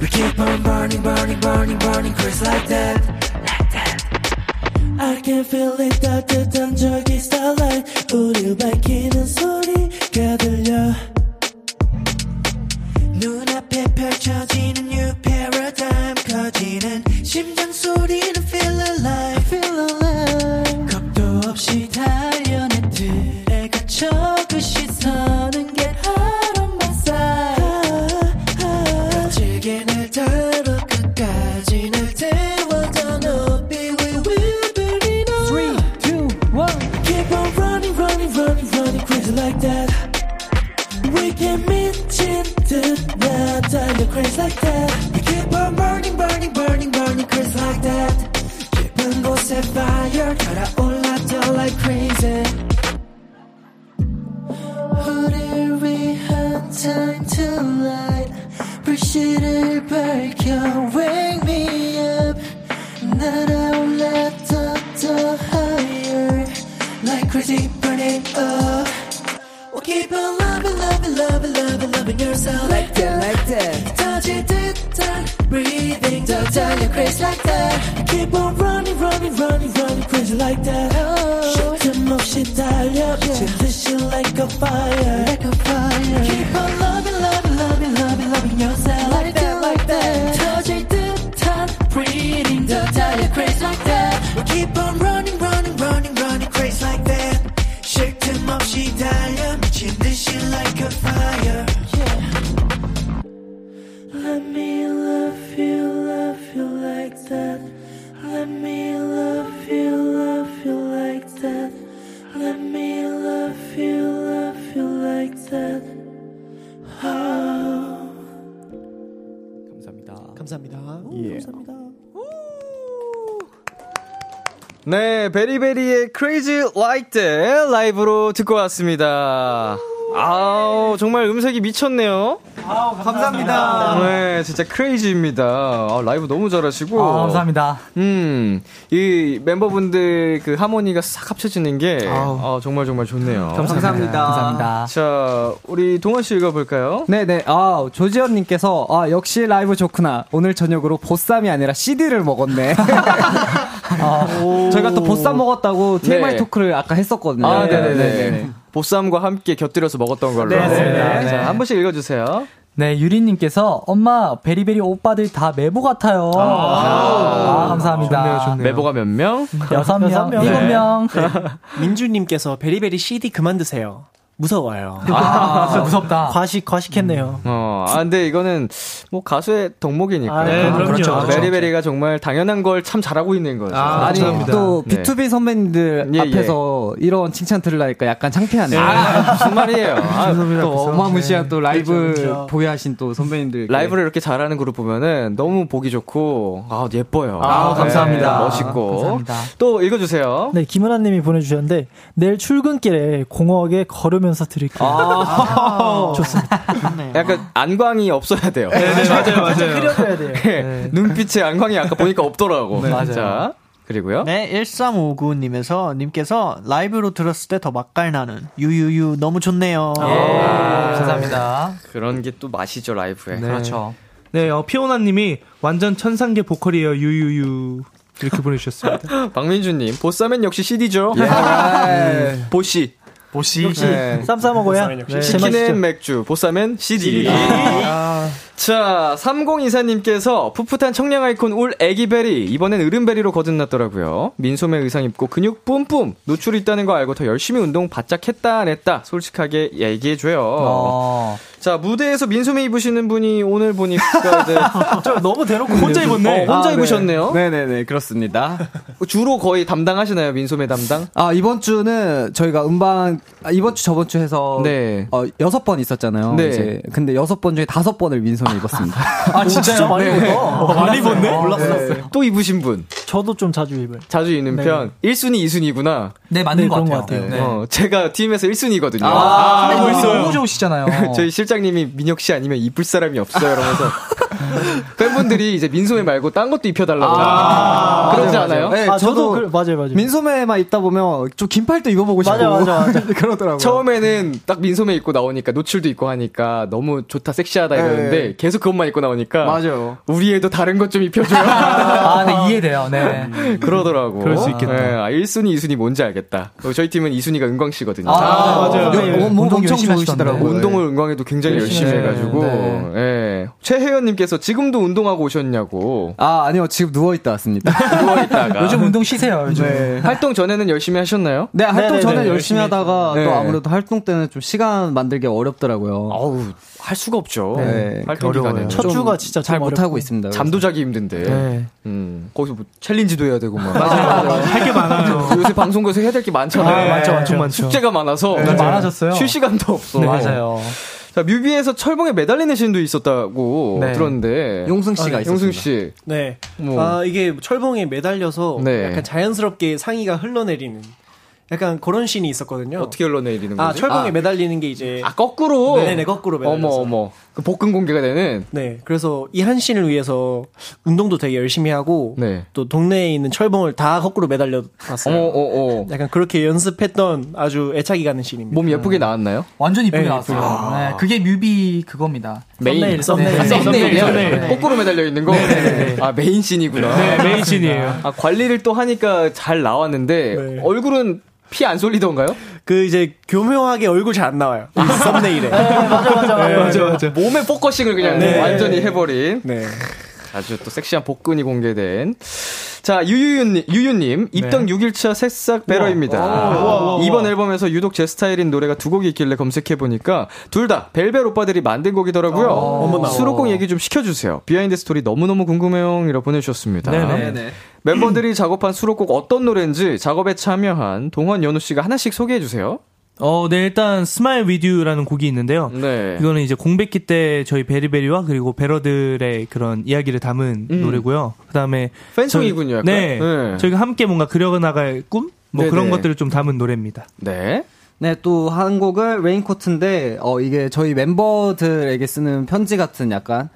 Speaker 3: We keep on burning burning burning burning crazy like that like that I can feel it 따뜻한 저기 starlight 우릴 밝히는 소리가 들려 눈앞에 펼쳐지는 new paradigm 커지는 심장 소리는 feel alive feel alive 겁도 없이 달려내 듯 We 미친 듯나 달려 crazy like that We keep on burning burning burning burning crazy like that 깊은 곳에 fire 달아올라 더 like crazy 우릴 위한 time to light 불씨를 밝혀 wake me up 날아올라 더 더 higher like crazy burning up We'll keep on loving yourself like that like that 터질 듯한 breathing 더 달려 crazy like that Keep on running running running running crazy like that 쉴틈 없이 달려 미친 듯이 like a fire like a fire Keep on
Speaker 2: 베리베리의 Crazy Like That 라이브로 듣고 왔습니다. 아우, 정말 음색이 미쳤네요.
Speaker 5: 아우, 감사합니다.
Speaker 2: 네, 진짜 크레이지입니다. 아, 라이브 너무 잘하시고.
Speaker 5: 아, 감사합니다.
Speaker 2: 음, 이 멤버분들 그 하모니가 싹 합쳐지는 게 아, 정말 정말 좋네요.
Speaker 4: 감사합니다.
Speaker 5: 감사합니다.
Speaker 2: 자, 우리 동원 씨 읽어볼까요?
Speaker 4: 네 네. 아, 조지현님께서, 아, 역시 라이브 좋구나. 오늘 저녁으로 보쌈이 아니라 CD를 먹었네. 아, 저희가 또 보쌈 먹었다고 TMI
Speaker 2: 네.
Speaker 4: 토크를 아까 했었거든요.
Speaker 2: 아, 네 네 네. 보쌈과 함께 곁들여서 먹었던 걸로.
Speaker 5: 네네네.
Speaker 2: 네. 자, 한 번씩 읽어주세요.
Speaker 5: 네, 유리님께서 엄마 베리베리 오빠들 다 메보 같아요. 아, 감사합니다.
Speaker 9: 좋네요, 좋네요.
Speaker 2: 메보가 몇 명?
Speaker 5: 여섯 명,
Speaker 6: 명.
Speaker 5: 일곱
Speaker 6: 네.
Speaker 5: 명.
Speaker 6: 민주님께서 베리베리 CD 그만 드세요. 무서워요.
Speaker 5: 아, 진짜 무섭다.
Speaker 7: 과식 과식했네요.
Speaker 2: 어, 아, 근데 이거는 뭐 가수의 덕목이니까.
Speaker 7: 아, 네,
Speaker 9: 그럼요.
Speaker 2: 그렇죠.
Speaker 9: 그렇죠.
Speaker 2: 베리베리가 정말 당연한 걸 참 잘하고 있는 거죠.
Speaker 9: 아,
Speaker 4: 아니,
Speaker 9: 감사합니다.
Speaker 4: 또
Speaker 2: 네.
Speaker 4: B2B 선배님들
Speaker 2: 예,
Speaker 4: 앞에서 이런 칭찬 들으려니까 약간 창피하네요.
Speaker 2: 아, 무슨 말이에요. 아,
Speaker 4: 또 어마무시한 또 라이브
Speaker 7: 그렇죠, 그렇죠.
Speaker 4: 보유하신 또 선배님들.
Speaker 2: 라이브를 이렇게 잘하는 그룹 보면은 너무 보기 좋고, 아, 예뻐요.
Speaker 5: 아, 감사합니다.
Speaker 2: 네, 멋있고.
Speaker 5: 감사합니다.
Speaker 2: 또 읽어주세요.
Speaker 7: 네, 김은아 님이 보내주셨는데 내일 출근길에 공허하게 걸 으면서 들을게요.
Speaker 2: 아,
Speaker 7: 좋습니다.
Speaker 2: 약간 안광이 없어야 돼요.
Speaker 9: 네, 맞아요, 맞아요.
Speaker 7: 흐려져야 돼요.
Speaker 2: 네. 눈빛에 안광이 아까 보니까 없더라고.
Speaker 5: 맞아요.
Speaker 2: 자, 그리고요.
Speaker 8: 네, 1359님에서 님께서 라이브로 들었을 때 더 맛깔나는 유유유 너무 좋네요.
Speaker 5: 예, 감사합니다.
Speaker 2: 그런 게 또 맛이죠, 라이브에.
Speaker 5: 그렇죠.
Speaker 9: 네, 어, 피오나님이 완전 천상계 보컬이에요. 유유유 이렇게 보내주셨습니다.
Speaker 2: 박민주님, 보쌈엔 역시 CD죠. 보시.
Speaker 5: 보시.
Speaker 7: 역시
Speaker 2: 네.
Speaker 7: 쌈 싸 먹어야
Speaker 2: 치킨엔 맥주, 보쌈엔 CD. 자, 3024님께서 풋풋한 청량 아이콘 울 애기베리. 이번엔 으름베리로 거듭났더라고요. 민소매 의상 입고 근육 뿜뿜. 노출이 있다는 거 알고 더 열심히 운동 바짝 했다 안 했다. 솔직하게 얘기해줘요.
Speaker 5: 어.
Speaker 2: 자, 무대에서 민소매 입으시는 분이 오늘 보니까 이제
Speaker 7: 저 너무 대놓고
Speaker 2: 혼자 입었네. 혼자
Speaker 4: 아, 네.
Speaker 2: 입으셨네요.
Speaker 4: 네네네, 그렇습니다.
Speaker 2: 주로 거의 담당하시나요, 민소매 담당?
Speaker 4: 아, 이번 주는 저희가 음반, 아, 이번 주 저번 주 해서.
Speaker 2: 네.
Speaker 4: 어, 여섯 번 있었잖아요.
Speaker 2: 네.
Speaker 4: 이제. 근데 여섯 번 중에 다섯 번을 민소매 입었습니다.
Speaker 5: 아, 진짜요?
Speaker 7: 많이 입었다.
Speaker 5: 많이 입었네?
Speaker 7: 몰랐어요.
Speaker 2: 또 입으신 분.
Speaker 7: 저도 좀 자주 입어요.
Speaker 2: 자주 입는
Speaker 7: 네.
Speaker 2: 편. 1순위, 2순위구나.
Speaker 5: 네, 맞는
Speaker 7: 네,
Speaker 5: 것 같아요.
Speaker 7: 것 같아요.
Speaker 5: 네.
Speaker 2: 어, 제가 팀에서 1순위거든요.
Speaker 5: 아, 근데
Speaker 2: 있어요.
Speaker 5: 너무 좋으시잖아요.
Speaker 2: 저희 실장님이 민혁 씨 아니면 이쁠 사람이 없어요. 이러면서 팬분들이 이제 민소매 말고 딴 것도 입혀달라고. 그러지 않아요?
Speaker 4: 네,
Speaker 7: 아, 저도,
Speaker 4: 저도
Speaker 7: 그, 맞아요, 맞아요.
Speaker 4: 민소매만 입다 보면 좀 긴 팔도 입어보고 싶고.
Speaker 7: 맞아, 맞아, 맞아.
Speaker 4: 그러더라고요.
Speaker 2: 처음에는 딱 민소매 입고 나오니까 노출도 있고 하니까 너무 좋다 섹시하다 이러는데
Speaker 4: 네.
Speaker 2: 계속 그것만 입고 나오니까
Speaker 4: 맞아요.
Speaker 2: 우리 애도 다른 것 좀 입혀줘요.
Speaker 5: 아, 네, 이해돼요. 네.
Speaker 2: 그러더라고.
Speaker 9: 그럴 수 있겠다.
Speaker 2: 네, 아, 1순위, 2순위 뭔지 알겠다. 그리고 저희 팀은 2순위가 은광 씨거든요.
Speaker 5: 아,
Speaker 9: 맞아요.
Speaker 5: 네.
Speaker 4: 어, 뭐
Speaker 5: 운동
Speaker 4: 엄청
Speaker 5: 열심히
Speaker 4: 좋으시더라고요.
Speaker 5: 하시더라고요.
Speaker 2: 운동을 은광에도 굉장히 열심히
Speaker 5: 열심히
Speaker 2: 해가지고,
Speaker 5: 네.
Speaker 2: 예. 최혜연님께서 지금도 운동하고 오셨냐고.
Speaker 4: 아, 아니요. 지금 누워 있다 왔습니다.
Speaker 2: 누워 있다가.
Speaker 5: 요즘 운동 쉬세요, 요즘.
Speaker 4: 네.
Speaker 2: 활동 전에는 열심히 하셨나요?
Speaker 4: 네, 활동
Speaker 7: 네네네,
Speaker 4: 전에 열심히
Speaker 7: 열심히
Speaker 4: 하다가
Speaker 2: 네.
Speaker 4: 또 아무래도 활동 때는 좀 시간 만들기 어렵더라고요.
Speaker 2: 어우, 할 수가 없죠.
Speaker 4: 네,
Speaker 2: 활동. 기간에.
Speaker 7: 첫 주가 진짜 잘좀
Speaker 4: 못하고
Speaker 7: 어렵고.
Speaker 4: 있습니다.
Speaker 2: 잠도 자기 힘든데.
Speaker 9: 네.
Speaker 2: 음, 거기서 뭐 챌린지도 해야 되고 막.
Speaker 9: 할게 많아요.
Speaker 2: 요새 방송국에서 해야 될 게 많잖아요.
Speaker 9: 네, 많죠, 많죠, 많죠.
Speaker 2: 숙제가 많아서
Speaker 5: 네, 많아졌어요.
Speaker 2: 쉴 시간도 없어.
Speaker 5: 네, 맞아요.
Speaker 2: 자, 뮤비에서 철봉에 매달리는 신도 있었다고 네. 들었는데.
Speaker 4: 용승 씨가 아, 네.
Speaker 2: 용승 씨.
Speaker 6: 네. 뭐. 아, 이게 철봉에 매달려서 네. 약간 자연스럽게 상의가 흘러내리는 약간 그런 씬이 있었거든요.
Speaker 2: 어떻게 흘러내리는
Speaker 6: 아, 거지? 아, 철봉에 아, 매달리는 게 이제
Speaker 2: 아, 거꾸로.
Speaker 6: 네네, 네, 거꾸로 매달려서.
Speaker 2: 어머 어머. 그 복근 공개가 되는.
Speaker 6: 네. 그래서 이 한 씬을 위해서 운동도 되게 열심히 하고 네. 또 동네에 있는 철봉을 다 거꾸로 매달려 봤어요. 어, 어, 어. 약간 그렇게 연습했던 아주 애착이 가는 씬입니다.
Speaker 2: 몸 예쁘게 나왔나요?
Speaker 5: 완전 이쁘게 네, 나왔어요. 아. 네, 그게 뮤비 그겁니다.
Speaker 2: 메인
Speaker 6: 썸네일
Speaker 2: 썸네일 썸네일 거꾸로 매달려 있는 거. 네. 아 메인 씬이구나.
Speaker 9: 네, 메인 씬이에요.
Speaker 2: 아 관리를 또 하니까 잘 나왔는데 네. 얼굴은 피 안 쏠리던가요?
Speaker 6: 그 이제 교묘하게 얼굴 잘 안 나와요. 썸네일에. 네,
Speaker 7: 맞아 맞아
Speaker 2: 네, 맞아 맞아. 몸에 focusing을 그냥 네. 완전히 해버린. 네. 아주 또 섹시한 복근이 공개된. 자, 유유유님, 유유님, 입덕 네. 6일차 새싹 배러입니다. 이번 앨범에서 유독 제 스타일인 노래가 두 곡이 있길래 검색해보니까 둘 다 벨벨 오빠들이 만든 곡이더라고요. 어, 수록곡 얘기 좀 시켜주세요. behind story 너무너무 궁금해요. 이라 보내주셨습니다. 네네. 멤버들이 작업한 수록곡 어떤 노래인지 작업에 참여한 동헌 연호 씨가 하나씩 소개해 주세요.
Speaker 9: 어, 네, 일단 Smile With You라는 곡이 있는데요. 네. 이거는 이제 공백기 때 저희 베리베리와 그리고 베러들의 그런 이야기를 담은 음. 노래고요. 그 다음에
Speaker 2: 팬송이군요.
Speaker 9: 약간. 네, 네. 저희가 함께 뭔가 그려나갈 꿈? 뭐 네네. 그런 것들을 좀 담은 노래입니다.
Speaker 2: 네.
Speaker 4: 네, 또 한 곡을 레인코트인데 어 이게 저희 멤버들에게 쓰는 편지 같은 약간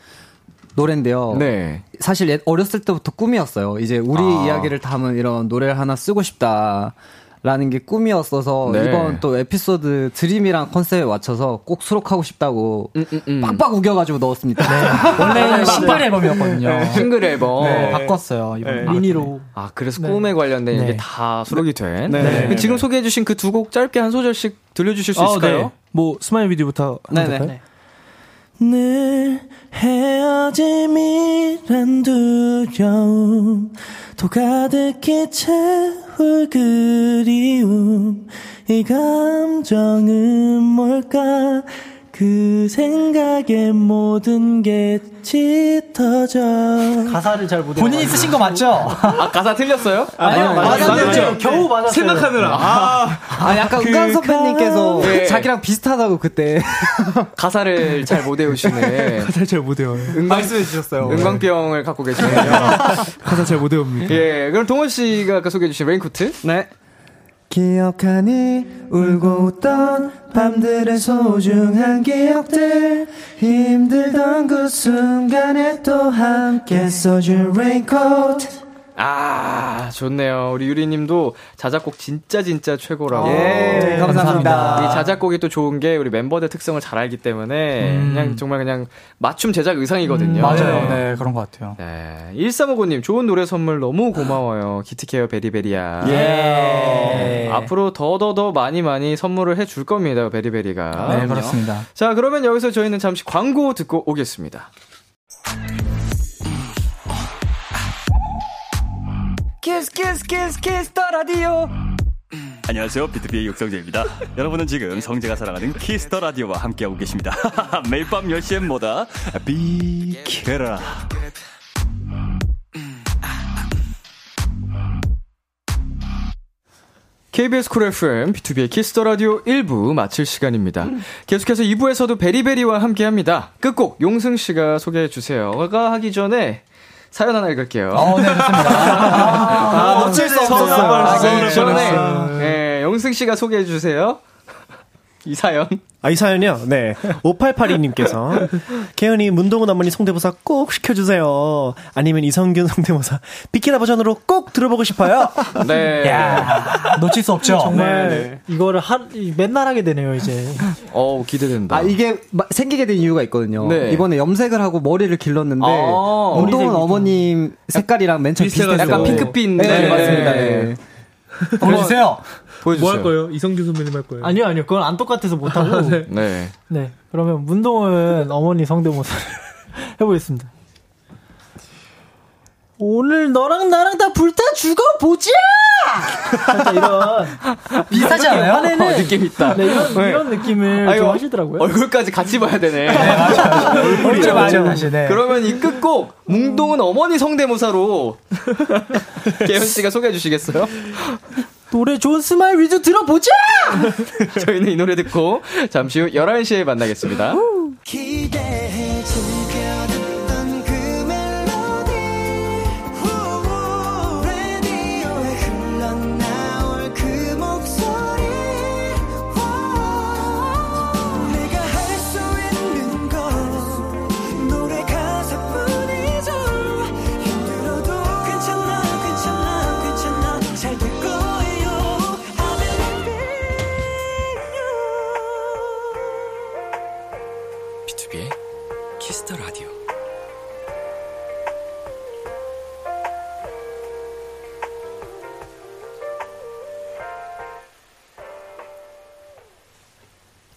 Speaker 4: 노래인데요. 네. 사실 어렸을 때부터 꿈이었어요. 이제 우리 아. 이야기를 담은 이런 노래를 하나 쓰고 싶다. 라는 게 꿈이었어서 네. 이번 또 에피소드 dream이랑 컨셉에 맞춰서 꼭 수록하고 싶다고 음, 음, 음. 빡빡 우겨가지고 넣었습니다.
Speaker 5: 네. 원래 싱글 앨범이었거든요.
Speaker 2: 네. 싱글 앨범.
Speaker 5: 네, 바꿨어요. 이번
Speaker 7: 네. 미니로.
Speaker 2: 아 그래서 네. 꿈에 관련된 네. 게 다 수록이 된. 네. 지금 소개해주신 그 두 곡 짧게 한 소절씩 들려주실 수 어, 있을까요?
Speaker 9: 뭐 Smile With You부터 네네. 늘 헤어짐이란 두려움 또 가득히 채울 그리움. 이 감정은 뭘까 그 생각에 모든 게 짙어져.
Speaker 7: 가사를 잘 못해.
Speaker 5: 본인이 쓰신 거 맞죠?
Speaker 2: 아, 가사 틀렸어요?
Speaker 7: 아니요, 맞았죠. 겨우 맞았어요.
Speaker 9: 생각하느라. 아,
Speaker 4: 아 약간 그 은광 선배님께서 네. 자기랑 비슷하다고 그때.
Speaker 2: 가사를 잘 못 외우시네.
Speaker 9: 가사를 잘 못 외워요.
Speaker 2: 은광, 말씀해 주셨어요. 은광병을 갖고 계시네요.
Speaker 9: 가사 잘 못 외웁니다.
Speaker 2: 예, 그럼 동헌 씨가 아까 소개해 주신 레인코트.
Speaker 3: 네. 기억하니 울고 웃던 밤들의 소중한 기억들 힘들던 그 순간에 또 함께 써준 레인코트
Speaker 2: 아, 좋네요. 우리 유리님도 자작곡 진짜 진짜 최고라고.
Speaker 4: 예, 네, 감사합니다.
Speaker 2: 이 자작곡이 또 좋은 게 우리 멤버들 특성을 잘 알기 때문에 음. 그냥 정말 그냥 맞춤 제작 의상이거든요. 음,
Speaker 5: 맞아요. 네. 네, 그런 것 같아요.
Speaker 2: 네. 1359님, 좋은 노래 선물 너무 고마워요. 기특해요 베리베리야.
Speaker 5: 예.
Speaker 2: 앞으로 더더더 많이 많이 선물을 해줄 겁니다, 베리베리가.
Speaker 5: 네, 그렇습니다.
Speaker 2: 자, 그러면 여기서 저희는 잠시 광고 듣고 오겠습니다.
Speaker 3: Kiss Kiss Kiss Kiss the Radio
Speaker 10: 안녕하세요 비투비의 육성재입니다 여러분은 지금 성재가 사랑하는 Kiss the Radio와 함께하고 계십니다 매일 밤 10시엔 뭐다 비키라
Speaker 2: KBS Cool FM, 비투비의 Kiss the Radio 1부 마칠 시간입니다. 계속해서 2부에서도 베리베리와 함께 합니다. 끝곡 용승 씨가 소개해 주세요. 가 하기 전에 사연 하나 읽을게요.
Speaker 5: 어, 네, 좋습니다.
Speaker 2: 아, 놓칠 수 없었어요. 아, 전에, 예, 용승 씨가 소개해 주세요. 이 사연.
Speaker 6: 아, 이 사연이요? 네. 5882님께서. 개연이 문동은 어머니 성대모사 꼭 시켜주세요. 아니면 이성균 성대모사 비키라 버전으로 꼭 들어보고 싶어요.
Speaker 2: 네.
Speaker 5: 야 놓칠 수 없죠.
Speaker 7: 정말 네, 네. 이거를 하, 맨날 하게 되네요, 이제.
Speaker 2: 어 기대된다.
Speaker 4: 아, 이게 생기게 된 이유가 있거든요. 네. 이번에 염색을 하고 머리를 길렀는데, 아, 문동은 어머님 색깔이랑 맨 처음 비슷했어요.
Speaker 2: 약간 핑크빛.
Speaker 4: 네, 네, 맞습니다. 네.
Speaker 5: 보여주세요.
Speaker 9: 보여주세요. 뭐 할 거예요? 이성규 선배님 할 거예요?
Speaker 7: 아니요, 아니요. 그건 안 똑같아서 못하고. 네.
Speaker 2: 네.
Speaker 7: 네. 그러면 문동은 어머니 성대모사를 해보겠습니다. 오늘 너랑 나랑 다 불타 죽어보자! 이런.
Speaker 5: 비슷하지 않아요?
Speaker 7: 화내는.
Speaker 2: 어, 느낌 있다.
Speaker 7: 네, 이런, 네. 이런 느낌을 아이고, 좀 하시더라고요.
Speaker 2: 얼굴까지 같이 봐야 되네.
Speaker 5: 네, 맞아요. 얼굴이 맞아요. 다시, 네.
Speaker 2: 그러면 이 끝곡, 뭉동은 어머니 성대모사로, 개현 씨가 소개해 주시겠어요?
Speaker 7: 노래 좋은 스마일 위주 들어보자!
Speaker 2: 저희는 이 노래 듣고 잠시 후 11시에 만나겠습니다. 기대해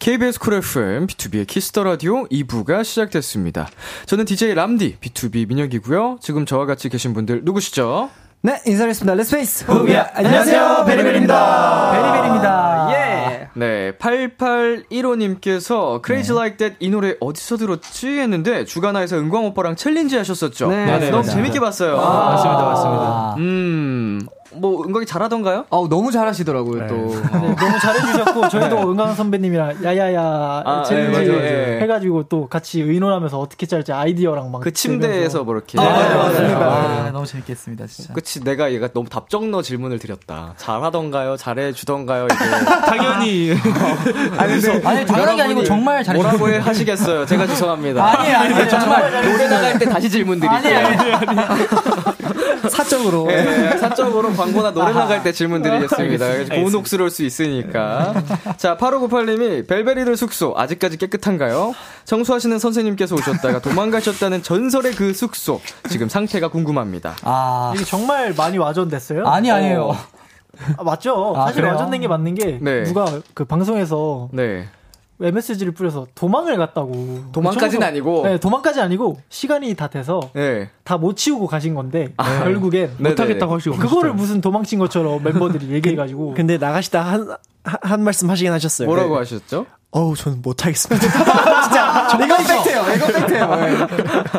Speaker 2: KBS Cool FM, 비투비의 Kiss the Radio 2부가 시작됐습니다. 저는 DJ 람디, B2B 민혁이고요. 지금 저와 같이 계신 분들 누구시죠?
Speaker 4: 네, 인사드리겠습니다. Let's face
Speaker 7: who we are. 안녕하세요. 베리베리입니다.
Speaker 4: 베리베리입니다. 예.
Speaker 2: 네, 8815님께서 Crazy Like That 이 노래 어디서 들었지 했는데 주간아에서 은광 오빠랑 challenge 하셨었죠.
Speaker 4: 네, 네
Speaker 2: 너무 재밌게 봤어요.
Speaker 9: 아, 맞습니다, 맞습니다.
Speaker 2: 음, 뭐 은광이 잘하던가요?
Speaker 4: 어 너무 잘하시더라고요
Speaker 7: 네.
Speaker 4: 또.
Speaker 7: 네, 너무 잘해주셨고 저희도 은광 선배님이랑 야야야 아, challenge 네, 네. 해가지고 또 같이 의논하면서 어떻게 짤지 아이디어랑 막
Speaker 2: 그 침대에서 뭐 이렇게.
Speaker 7: 아, 네, 맞습니다.
Speaker 5: 아, 너무 재밌겠습니다 진짜.
Speaker 2: 그치 내가 얘가 너무 답정너 질문을 드렸다. 잘하던가요? 잘해주던가요? 이게
Speaker 9: 당연히.
Speaker 5: 아니 근데 아니 당연히 아니고 정말 잘해.
Speaker 2: 뭐라고 하시겠어요? 제가 죄송합니다.
Speaker 5: 아니 아니 정말
Speaker 2: 노래 나갈 때 다시 질문 드릴게요.
Speaker 5: 아니 아니 아니.
Speaker 4: 사적으로.
Speaker 2: 네, 사적으로 광고나 노래 나갈 때 질문 드리겠습니다. 곤욕스러울 수 있으니까. 자, 8598님이 벨베리들 숙소 아직까지 깨끗한가요? 청소하시는 선생님께서 오셨다가 도망가셨다는 전설의 그 숙소. 지금 상태가 궁금합니다.
Speaker 7: 아. 이게 정말 많이 와전됐어요?
Speaker 5: 아니, 아니에요.
Speaker 7: 아, 맞죠.
Speaker 5: 아,
Speaker 7: 사실
Speaker 5: 그래요?
Speaker 7: 와전된 게 맞는 게
Speaker 2: 네.
Speaker 7: 누가 그 방송에서
Speaker 2: 네.
Speaker 7: MSG를 뿌려서 도망을 갔다고.
Speaker 2: 도망까지는 아니고?
Speaker 7: 네, 도망까지 아니고 시간이 다 돼서
Speaker 2: 네.
Speaker 7: 다못 치우고 가신 건데
Speaker 2: 아.
Speaker 7: 결국엔
Speaker 2: 네네. 못하겠다고
Speaker 9: 하시고
Speaker 7: 그거를 무슨 도망친 것처럼 멤버들이 얘기해가지고
Speaker 6: 근데 나가시다 한, 한, 한 말씀 하시긴 하셨어요.
Speaker 2: 뭐라고
Speaker 6: 네.
Speaker 2: 하셨죠?
Speaker 6: 어우, 저는 못하겠습니다.
Speaker 4: 이건 팩트예요. 이건 팩트예요.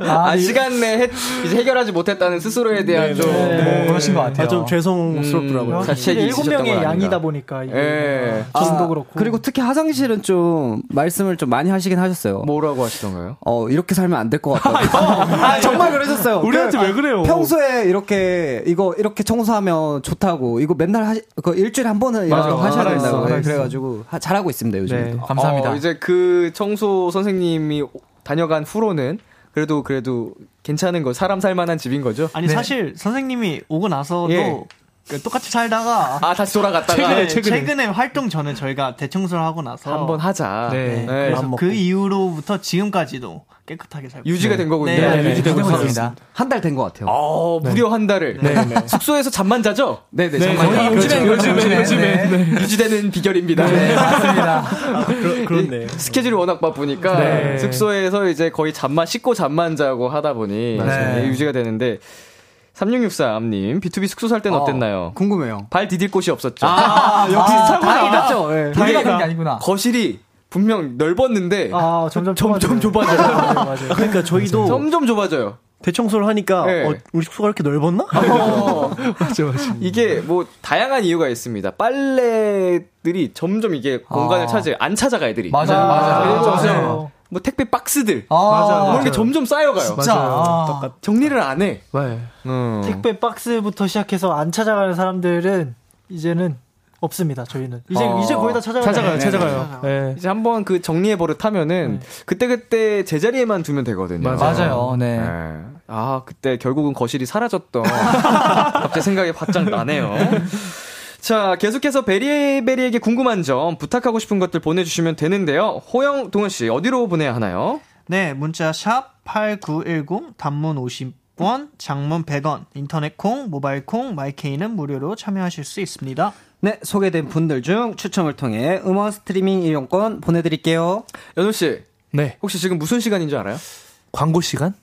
Speaker 2: 아, 시간 내에 해- 이제 해결하지 못했다는 스스로에 대한 좀.
Speaker 7: 네.
Speaker 5: 그러신 것 같아요.
Speaker 6: 아, 좀 죄송스럽더라고요.
Speaker 2: 음,
Speaker 7: 일곱
Speaker 2: 있으셨던
Speaker 7: 명의. 양이다 보니까
Speaker 2: 예.
Speaker 7: 기능도 그렇고
Speaker 4: 그리고 특히 화장실은 좀 말씀을 좀 많이 하시긴 하셨어요.
Speaker 2: 뭐라고 하시던가요?
Speaker 4: 어 이렇게 살면 안 될 것 같다. 아, 정말 그러셨어요.
Speaker 9: 우리한테
Speaker 4: 그,
Speaker 9: 왜 그래요?
Speaker 4: 평소에 이렇게 이거 이렇게 청소하면 좋다고 이거 맨날 하시 그 일주일에 한 번은 이렇게
Speaker 2: 맞아,
Speaker 4: 하셔야 된다고. 그래가지고 하- 잘하고 있습니다 요즘.
Speaker 9: 네.
Speaker 4: 도
Speaker 5: 감사합니다.
Speaker 2: 어, 이제 그 청소 선생님이 다녀간 후로는 그래도 그래도 괜찮은 거 사람 살만한 집인 거죠?
Speaker 8: 아니
Speaker 5: 네.
Speaker 8: 사실 선생님이 오고 나서도
Speaker 2: 예.
Speaker 8: 그 똑같이 살다가
Speaker 2: 아 다시 돌아갔다가
Speaker 8: 최근에,
Speaker 9: 최근에.
Speaker 8: 최근에 활동 전에 저희가 대청소를 하고 나서
Speaker 2: 한번 하자.
Speaker 9: 네.
Speaker 8: 그래서 그 이후로부터 지금까지도 깨끗하게 살고
Speaker 2: 유지가. 된 거군요.
Speaker 8: 네, 네,
Speaker 5: 유지되고 있습니다.
Speaker 4: 한 달 된 것 같아요.
Speaker 2: 어, 무려 한 달을 숙소에서 잠만 자죠?
Speaker 4: 네네.
Speaker 9: 네,
Speaker 4: 정말
Speaker 9: 거의 요즘에 요즘에 요즘에 네.
Speaker 2: 유지되는 비결입니다.
Speaker 5: 네, 맞습니다.
Speaker 6: 그러, 그렇네.
Speaker 2: 스케줄이 워낙 바쁘니까
Speaker 9: 네.
Speaker 2: 숙소에서 이제 거의 잠만 씻고 잠만 자고 하다 보니. 예, 유지가 되는데 3663님 B2B 숙소 살 때는
Speaker 4: 어,
Speaker 2: 어땠나요?
Speaker 4: 궁금해요.
Speaker 2: 발 디딜 곳이 없었죠.
Speaker 4: 아 역시
Speaker 5: 다행이다.
Speaker 4: 맞죠. 예.
Speaker 5: 우리가 그런 게 아니구나.
Speaker 2: 거실이 분명 넓었는데
Speaker 7: 아 점점
Speaker 2: 점점 좁아져요.
Speaker 7: 맞아요, 맞아요.
Speaker 6: 그러니까 저희도
Speaker 2: 점점 좁아져요.
Speaker 6: 대청소를 하니까
Speaker 2: 네.
Speaker 6: 어, 우리 숙소가 이렇게 넓었나?
Speaker 2: 어,
Speaker 9: 맞아 맞아.
Speaker 2: 이게 뭐 다양한 이유가 있습니다. 빨래들이 점점 이게 공간을
Speaker 5: 아.
Speaker 2: 차지 안 찾아가 애들이.
Speaker 5: 맞아요, 맞아요.
Speaker 7: 맞아요.
Speaker 2: 뭐 택배 박스들
Speaker 5: 아,
Speaker 2: 그런 게 점점 쌓여가요.
Speaker 5: 진짜. 아.
Speaker 2: 정리를 안 해.
Speaker 9: 네.
Speaker 2: 음.
Speaker 7: 택배 박스부터 시작해서 안 찾아가는 사람들은 이제는 없습니다. 저희는 이제
Speaker 2: 어.
Speaker 7: 이제 거의 다 찾아가요.
Speaker 9: 찾아가요,
Speaker 7: 네,
Speaker 9: 찾아가요. 네.
Speaker 2: 이제 한번 그 정리해 버릇 하면은 그때 그때 제자리에만 두면 되거든요.
Speaker 5: 맞아요. 네.
Speaker 2: 네. 아 그때 결국은 거실이 사라졌던 갑자기 생각이 바짝 나네요. 자 계속해서 베리베리에게 궁금한 점 부탁하고 싶은 것들 보내주시면 되는데요. 호영 동현 씨 어디로 보내야 하나요?
Speaker 8: 네, 문자 샵 8910 단문 50원, 장문 100원, 인터넷 콩, 모바일 콩, 마이케이는 무료로 참여하실 수 있습니다.
Speaker 4: 네 소개된 분들 중 추첨을 통해 음원 스트리밍 이용권 보내드릴게요.
Speaker 2: 연우 씨
Speaker 9: 네.
Speaker 2: 혹시 지금 무슨 시간인 줄 알아요?
Speaker 9: 광고 시간?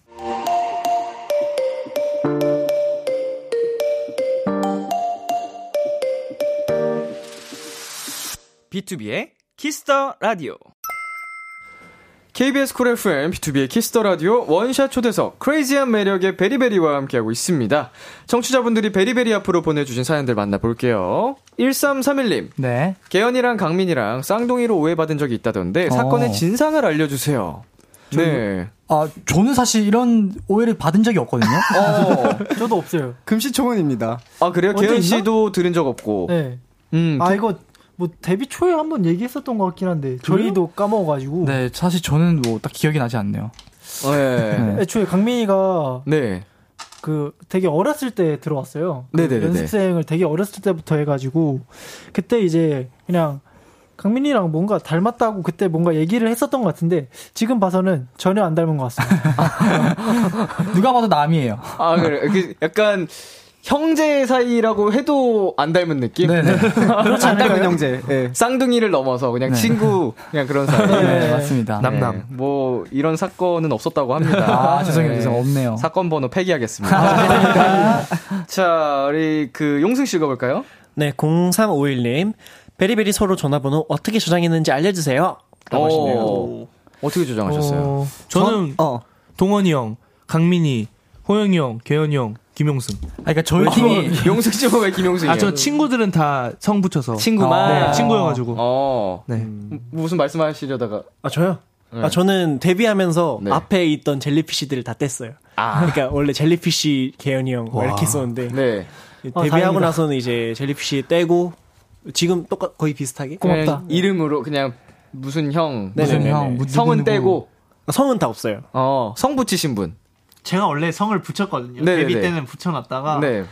Speaker 1: B2B의 키스터 라디오.
Speaker 2: KBS 쿨 FM, B2B의 키스터 라디오 원샷 초대석 crazy한 매력의 베리베리와 함께하고 있습니다. 청취자분들이 베리베리 앞으로 보내주신 사연들 만나볼게요. 1331님.
Speaker 5: 네.
Speaker 2: 계현이랑 강민이랑 쌍둥이로 오해받은 적이 있다던데 어. 사건의 진상을 알려주세요. 네.
Speaker 5: 아, 저는 사실 이런 오해를 받은 적이 없거든요. 어.
Speaker 7: 저도 없어요.
Speaker 4: 금시초문입니다.
Speaker 2: 아, 그래요? 계현 씨도 들은 적 없고.
Speaker 7: 네. 음. 아, 이거 뭐 데뷔 초에 한번 얘기했었던 것 같긴 한데 저희도 까먹어가지고.
Speaker 5: 네, 사실 저는 뭐 딱 기억이 나지 않네요.
Speaker 7: 네. 네. 애초에 강민이가 네. 그 되게 어렸을 때 들어왔어요. 그 연습생을 되게 어렸을 때부터 해가지고 그때 이제 그냥 강민이랑 뭔가 닮았다고 그때 뭔가 얘기를 했었던 것 같은데 지금 봐서는 전혀 안 닮은 것 같습니다.
Speaker 5: 누가 봐도 남이에요.
Speaker 2: 아 그래, 그 약간 형제 사이라고 해도 안 닮은 느낌?
Speaker 4: 네네. 그렇지
Speaker 2: 안 닮은 형제. 네. 쌍둥이를 넘어서 그냥 네. 친구, 그냥 그런 사이. 네,
Speaker 5: 네. 맞습니다.
Speaker 2: 남남. 네. 뭐, 이런 사건은 없었다고 합니다.
Speaker 5: 아, 죄송해요. 죄송 없네요.
Speaker 2: 사건 번호 폐기하겠습니다. 아, 자, 우리 그 용승 씨 읽어볼까요?
Speaker 6: 네, 0351님. 베리베리 서로 전화번호 어떻게 저장했는지 알려주세요. 라고 하시네요.
Speaker 2: 어떻게 저장하셨어요? 어,
Speaker 9: 저는, 어. 동원이 형, 강민이, 호영이 형, 개현이 형, 김용승.
Speaker 5: 아, 그러니까 저희 어, 팀이
Speaker 2: 용승 씨가 왜 김용승이에요?
Speaker 9: 아, 저 친구들은 다 성 붙여서
Speaker 2: 친구만
Speaker 9: 네, 친구여가지고.
Speaker 2: 어. 네. 음, 무슨 말씀하시려다가?
Speaker 6: 아 저요? 네. 아 저는 데뷔하면서 네. 앞에 있던 젤리피쉬들을 다 뗐어요. 아. 그러니까 원래 젤리피쉬 개연이 형 이렇게 썼는데 네. 데뷔하고 아, 나서는 이제 젤리피쉬 떼고 지금 똑같 거의 비슷하게
Speaker 2: 고맙다. 이름으로 그냥 무슨 형, 무슨 형, 성은 떼고
Speaker 6: 성은 다 없어요.
Speaker 2: 어, 성 붙이신 분.
Speaker 8: 제가 원래 성을 붙였거든요. 네네네. 데뷔 때는 붙여놨다가 네.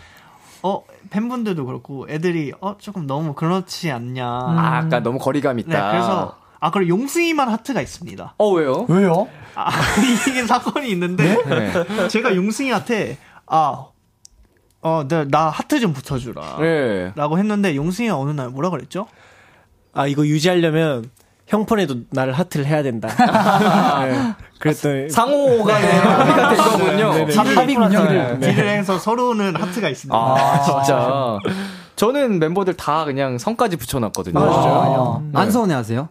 Speaker 8: 어 팬분들도 그렇고 애들이 어 조금 너무 그렇지 않냐. 음.
Speaker 2: 아, 아까 너무 거리감 있다.
Speaker 8: 네, 그래서 아 그럼 용승이만 하트가 있습니다.
Speaker 2: 어 왜요?
Speaker 5: 왜요?
Speaker 8: 아 이게 사건이 있는데 네? 제가 용승이한테 아 어, 나, 나 하트 좀 붙여주라. 네. 라고 했는데, 용승이가 어느 날 뭐라 그랬죠?
Speaker 6: 아, 이거 유지하려면 형폰에도 나를 하트를 해야 된다. 네.
Speaker 2: 그랬더니 상호간의 합의가 된 거군요.
Speaker 8: 합의군요. 딜을 해서 서로는 하트가 있습니다.
Speaker 2: 아, 진짜. 저는 멤버들 다 그냥 성까지 붙여놨거든요.
Speaker 4: 아, 네. 안 서운해하세요?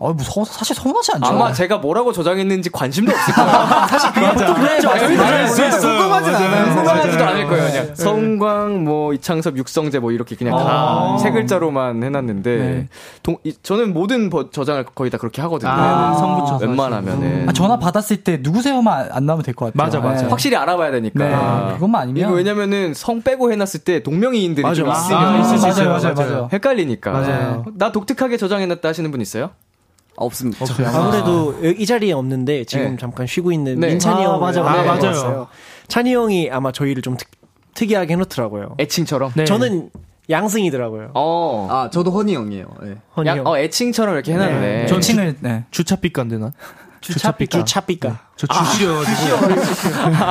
Speaker 5: 어, 뭐 서, 사실 서운하지 않죠.
Speaker 2: 아마 제가 뭐라고 저장했는지 관심도 없을 거예요.
Speaker 5: 사실 그게 보통 그렇죠.
Speaker 2: 궁금하진 않아요. 궁금하지도 않을 거예요. 그냥 네. 성광, 뭐 이창섭, 육성재 뭐 이렇게 그냥 다세 아. 글자로만 해놨는데 네. 동, 이, 저는 모든 버, 저장을 거의 다 그렇게 하거든요. 아, 성 붙여서 웬만하면은
Speaker 5: 아, 전화 받았을 때 누구세요만 안 나오면 될 것 같아요.
Speaker 2: 맞아, 맞아. 네. 확실히 알아봐야 되니까. 네.
Speaker 5: 아, 그것만 아니면
Speaker 2: 이거 왜냐면은 성 빼고 해놨을 때 동명이인들이 맞아, 좀 있으면
Speaker 5: 아, 있을 수 있어요. 맞아요, 맞아요.
Speaker 2: 헷갈리니까. 맞아요. 나 독특하게 저장해놨다 하시는 분 있어요?
Speaker 4: 없습니다.
Speaker 6: 없어요. 아무래도 이 자리에 없는데 지금 네. 잠깐 쉬고 있는 네. 민찬이 아, 형
Speaker 8: 맞아, 아, 맞아요. 왔어요.
Speaker 6: 찬이 형이 아마 저희를 좀 특, 특이하게 해놓더라고요.
Speaker 2: 애칭처럼.
Speaker 6: 네. 저는 양승이더라고요.
Speaker 4: 어. 아, 저도 허니 형이에요. 네.
Speaker 2: 허니 형. 어, 애칭처럼 이렇게 해놨네. 네.
Speaker 5: 전 칭을, 네.
Speaker 9: 주차삐 간데나?
Speaker 6: 주차삐까. 주차삐까. 네.
Speaker 9: 저 주시여.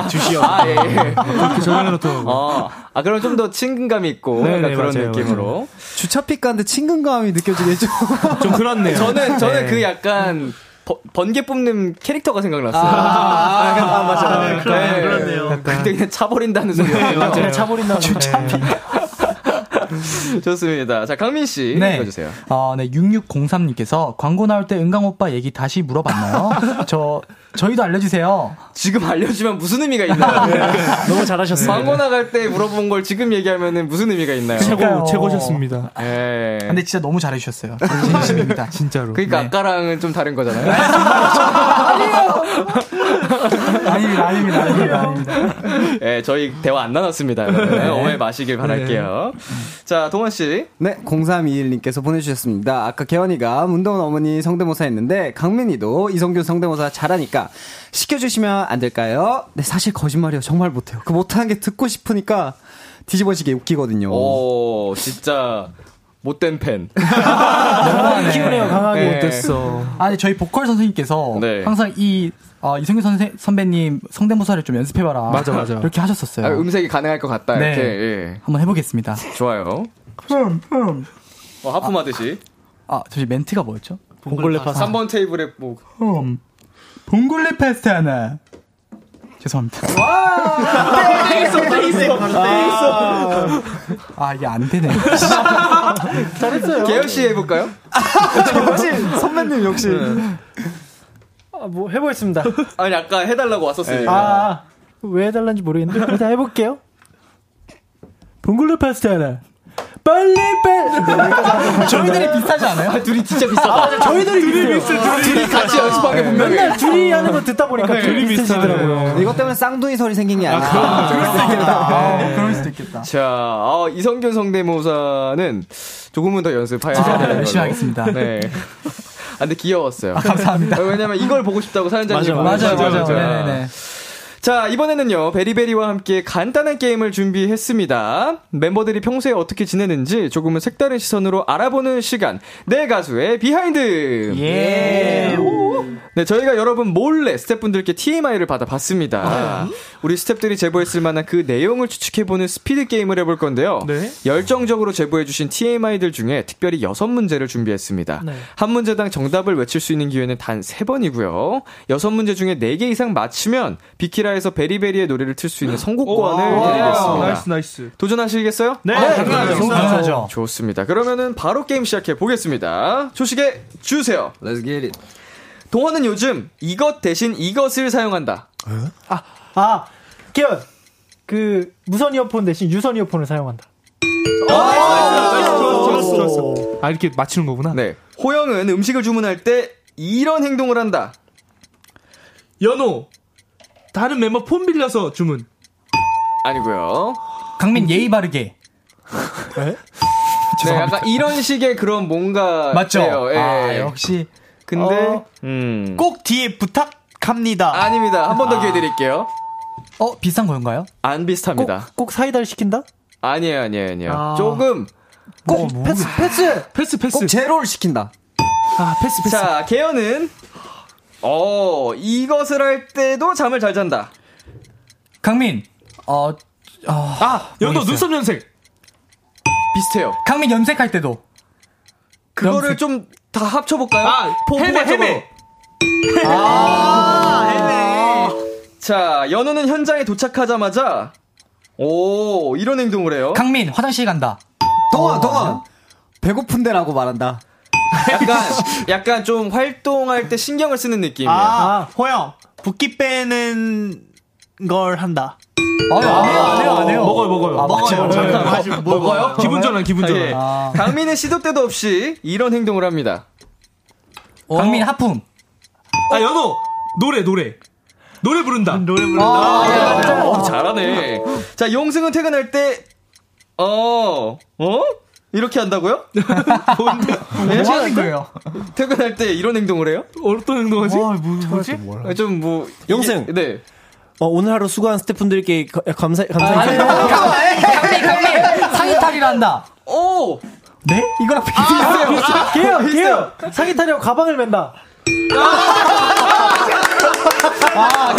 Speaker 6: 주시여.
Speaker 2: 아, 예, 예.
Speaker 9: 그렇게 전화해놓더라고.
Speaker 2: 어. 아, 그럼 좀 더 친근감이 있고. 네, 네, 그런 맞아요, 느낌으로.
Speaker 4: 주차삐까인데 친근감이 느껴지겠죠?
Speaker 9: 좀 그렇네요.
Speaker 2: 저는, 저는 네. 그 약간, 번개 뽑는 캐릭터가 생각났어요. 아,
Speaker 8: 아, 아, 아 맞아. 아, 네, 그러네요. 그러네요.
Speaker 2: 그때 그냥 차버린다는 소리.
Speaker 5: 네, 맞아요. 차버린다는
Speaker 2: 소리. 좋습니다. 자, 강민 씨 네. 읽어주세요.
Speaker 5: 어, 네, 6603님께서 광고 나올 때 은강 오빠 얘기 다시 물어봤나요? 저 저희도 알려주세요.
Speaker 2: 지금 알려주면 무슨 의미가 있나요? 네.
Speaker 6: 너무 잘하셨어요.
Speaker 2: 광고 나갈 때 물어본 걸 지금 얘기하면 무슨 의미가 있나요?
Speaker 9: 최고, 최고셨습니다.
Speaker 5: 예. 근데 진짜 너무 잘해주셨어요. 진심입니다. 진짜로.
Speaker 2: 그러니까 네. 아까랑은 좀 다른 거잖아요.
Speaker 5: 아니에요! 아닙니다, 아닙니다, 아닙니다, 아닙니다.
Speaker 2: 예, 저희 대화 안 나눴습니다. 네. 오해 마시길 바랄게요. 네. 자, 동원 씨.
Speaker 4: 네, 0321님께서 보내주셨습니다. 아까 개원이가 문동원 어머니 성대모사 했는데, 강민이도 이성균 성대모사 잘하니까 시켜주시면 안 될까요? 네, 사실 거짓말이에요. 정말 못해요. 그 못하는 게 듣고 싶으니까 뒤집어지게 웃기거든요.
Speaker 2: 오, 진짜. 못된 팬.
Speaker 5: 너무 키우네요, 강하게. 네. 못됐어. 아니, 저희 보컬 선생님께서 네. 항상 이 어, 이성규 선생, 선배님 성대모사를 좀 연습해봐라.
Speaker 2: 맞아, 맞아.
Speaker 5: 이렇게 하셨었어요.
Speaker 2: 아, 음색이 가능할 것 같다. 네. 이렇게. 예.
Speaker 5: 한번 해보겠습니다.
Speaker 2: 좋아요. 흠, 흠. 어, 하품하듯이.
Speaker 5: 아, 저희 멘트가 뭐였죠?
Speaker 2: 봉골레 파스타. 3번 테이블에 뭐. 흠.
Speaker 5: 봉골레 파스타 하나. 죄송합니다.
Speaker 8: 와! 땡 있어, 땡 있어. 땡 있어.
Speaker 5: 아, 이게 안 되네.
Speaker 8: 잘했어요.
Speaker 2: 개혁 씨 해볼까요?
Speaker 8: 역시, 선배님 역시. 네.
Speaker 7: 아, 뭐 해보겠습니다.
Speaker 2: 아니 아까 해달라고 왔었으니까.
Speaker 7: 아, 왜 해달란지 모르겠는데 일단 해볼게요. 봉골레 파스타라. 빨리 빨리.
Speaker 5: 저희들이 비슷하지 않아요?
Speaker 2: 아, 둘이 진짜 비슷하다.
Speaker 7: 아, 저희들이
Speaker 2: 둘이 비슷해. 둘이 같이 연습한 게 분명해.
Speaker 7: 맨날 둘이 하는 거 듣다 보니까 네, 둘이 비슷하더라고요.
Speaker 4: 이것 때문에 쌍둥이 소리 생긴 게 아니야.
Speaker 5: 아, 그럴 수도 있겠다. 아, 그럴 수도 있겠다.
Speaker 2: 자, 어, 이성균 성대모사는 조금은 더 연습해야
Speaker 5: 되는 걸로. 열심히 하겠습니다.
Speaker 2: 네. 아, 근데 귀여웠어요.
Speaker 5: 아, 감사합니다.
Speaker 2: 왜냐면 이걸 보고 싶다고 사연자님
Speaker 5: 맞아, 맞아, 맞아. 맞아. 네네.
Speaker 2: 자, 이번에는요, 베리베리와 함께 간단한 게임을 준비했습니다. 멤버들이 평소에 어떻게 지내는지 조금은 색다른 시선으로 알아보는 시간. 내 가수의 behind! 예! 네, 저희가 여러분 몰래 스태프분들께 TMI를 받아봤습니다. 아, 우리 스태프들이 제보했을 만한 그 내용을 추측해보는 스피드 게임을 해볼 건데요. 네? 열정적으로 제보해주신 TMI들 중에 특별히 여섯 문제를 준비했습니다. 네. 한 문제당 정답을 외칠 수 있는 기회는 단 세 번이고요. 여섯 문제 중에 네 개 이상 맞추면 비키라 에서 베리베리의 노래를 틀 수 있는 선곡권을 드리겠습니다.
Speaker 9: Nice, nice.
Speaker 2: 도전하시겠어요?
Speaker 9: 네, 네 당연하죠.
Speaker 2: 좋습니다. 그러면은 바로 게임 시작해 보겠습니다. 초시계 주세요.
Speaker 4: Let's get it.
Speaker 2: 동헌은 요즘 이것 대신 이것을 사용한다.
Speaker 7: 아, 아, 계현. 그 무선 이어폰 대신 유선 이어폰을 사용한다.
Speaker 9: 좋았어, 좋았어. 아, 이렇게 맞추는 거구나.
Speaker 2: 네. 호영은 음식을 주문할 때 이런 행동을 한다.
Speaker 9: 연호. 다른 멤버 폰 빌려서 주문.
Speaker 2: 아니고요.
Speaker 5: 강민 예의 바르게.
Speaker 2: 네? 네, 약간 이런 식의 그런 뭔가
Speaker 5: 맞죠? 예. 아, 역시
Speaker 2: 근데
Speaker 8: 어, 음. 꼭 뒤에 부탁합니다.
Speaker 2: 아닙니다. 한 번더 기회 드릴게요.
Speaker 5: 어 비슷한 건가요?
Speaker 2: 안 비슷합니다.
Speaker 7: 꼭, 꼭 사이다를 시킨다?
Speaker 2: 아니에요, 아니에요, 아니에요. 아. 조금
Speaker 7: 꼭 뭐, 패스, 패스,
Speaker 9: 패스, 패스.
Speaker 4: 꼭 제로를 시킨다.
Speaker 7: 아 패스, 패스.
Speaker 2: 자, 개연은 어 이것을 할 때도 잠을 잘 잔다.
Speaker 5: 강민, 어,
Speaker 9: 어 아 연도 눈썹 염색
Speaker 2: 비슷해요.
Speaker 5: 강민 염색할 때도
Speaker 2: 그거를 좀 다 합쳐볼까요?
Speaker 9: 아, 헤매, 헤매.
Speaker 2: 아, 헤매. 자, 연우는 현장에 도착하자마자 오 이런 행동을 해요.
Speaker 5: 강민 화장실 간다.
Speaker 4: 동원, 동원. 배고픈데라고 말한다.
Speaker 2: 약간 약간 좀 활동할 때 신경을 쓰는 느낌이에요.
Speaker 8: 아, 호영 붓기 빼는 걸 한다.
Speaker 5: 아, 안 해요, 안 해요, 안 해요.
Speaker 9: 먹어요, 먹어요.
Speaker 5: 아, 먹어요.
Speaker 2: 잠깐, 먹어요?
Speaker 9: 기분 전환, 기분 전환.
Speaker 2: 아, 예. 강민은 시도 때도 없이 이런 행동을 합니다.
Speaker 5: 강민 하품.
Speaker 9: 아, 연호! 노래, 노래. 노래 부른다.
Speaker 8: 노래 부른다. 아,
Speaker 2: 아, 어, 잘하네. 자, 용승은 퇴근할 때, 어, 어? 이렇게 한다고요?
Speaker 5: 뭔데? 네? 뭐 하는 거예요?
Speaker 2: 퇴근할 때 이런 행동을 해요?
Speaker 9: 어떤 행동하지?
Speaker 7: 와, 뭐, 뭐지?
Speaker 2: 좀 뭐.
Speaker 6: 용승.
Speaker 2: 이게, 네.
Speaker 6: 어, 오늘 하루 수고한 스태프분들께 감사, 감사,
Speaker 5: 아, 강민, 강민! 상의탈의를 한다.
Speaker 2: 오!
Speaker 5: 네? 이거랑 비슷해요.
Speaker 7: 개요, 개요! 상의 탈의하고 가방을 맨다.
Speaker 2: 아,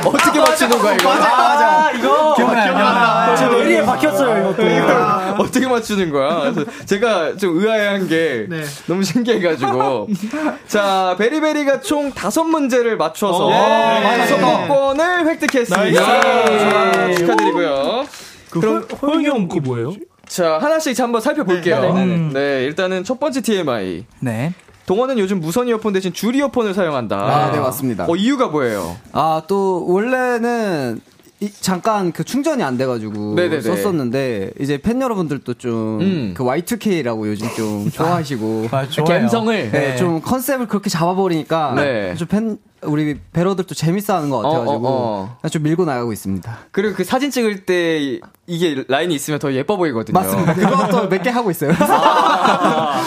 Speaker 2: 이거 어떻게 맞추는 거야, 이거?
Speaker 7: 맞아, 맞아. 이거.
Speaker 5: 기억나요,
Speaker 7: 제 뇌리에 박혔어요, 이것도.
Speaker 2: 이걸 어떻게 맞추는 거야? 그래서 제가 좀 의아해한 게
Speaker 8: 네.
Speaker 2: 너무 신기해가지고. 자, 베리베리가 총 다섯 문제를 맞춰서
Speaker 9: 예.
Speaker 2: 선거권을 획득했습니다. 축하드리고요.
Speaker 9: 그 그럼 호영이 형거 뭐예요?
Speaker 2: 자, 하나씩 한번 살펴볼게요.
Speaker 5: 네,
Speaker 2: 네,
Speaker 5: 네,
Speaker 2: 네, 일단은 첫 번째 TMI.
Speaker 5: 네.
Speaker 2: 동원은 요즘 무선 이어폰 대신 줄 이어폰을 사용한다.
Speaker 4: 아, 네, 맞습니다.
Speaker 2: 어, 이유가 뭐예요?
Speaker 4: 아, 또, 원래는, 이, 잠깐 그 충전이 안 돼가지고
Speaker 2: 네네네.
Speaker 4: 썼었는데 이제 팬 여러분들도 좀
Speaker 2: 음.
Speaker 4: 그 Y2K라고 요즘 좀 좋아하시고
Speaker 5: 아.
Speaker 2: 감성을
Speaker 4: 네, 좀 컨셉을 그렇게 잡아버리니까
Speaker 2: 네.
Speaker 4: 좀팬 우리 배러들도 재밌어하는 것 같아가지고
Speaker 2: 어, 어,
Speaker 4: 좀 밀고 나가고 있습니다.
Speaker 2: 그리고 그 사진 찍을 때 이게 라인이 있으면 더 예뻐 보이거든요.
Speaker 4: 맞습니다. 그것도 몇 개 하고 있어요.
Speaker 5: 아,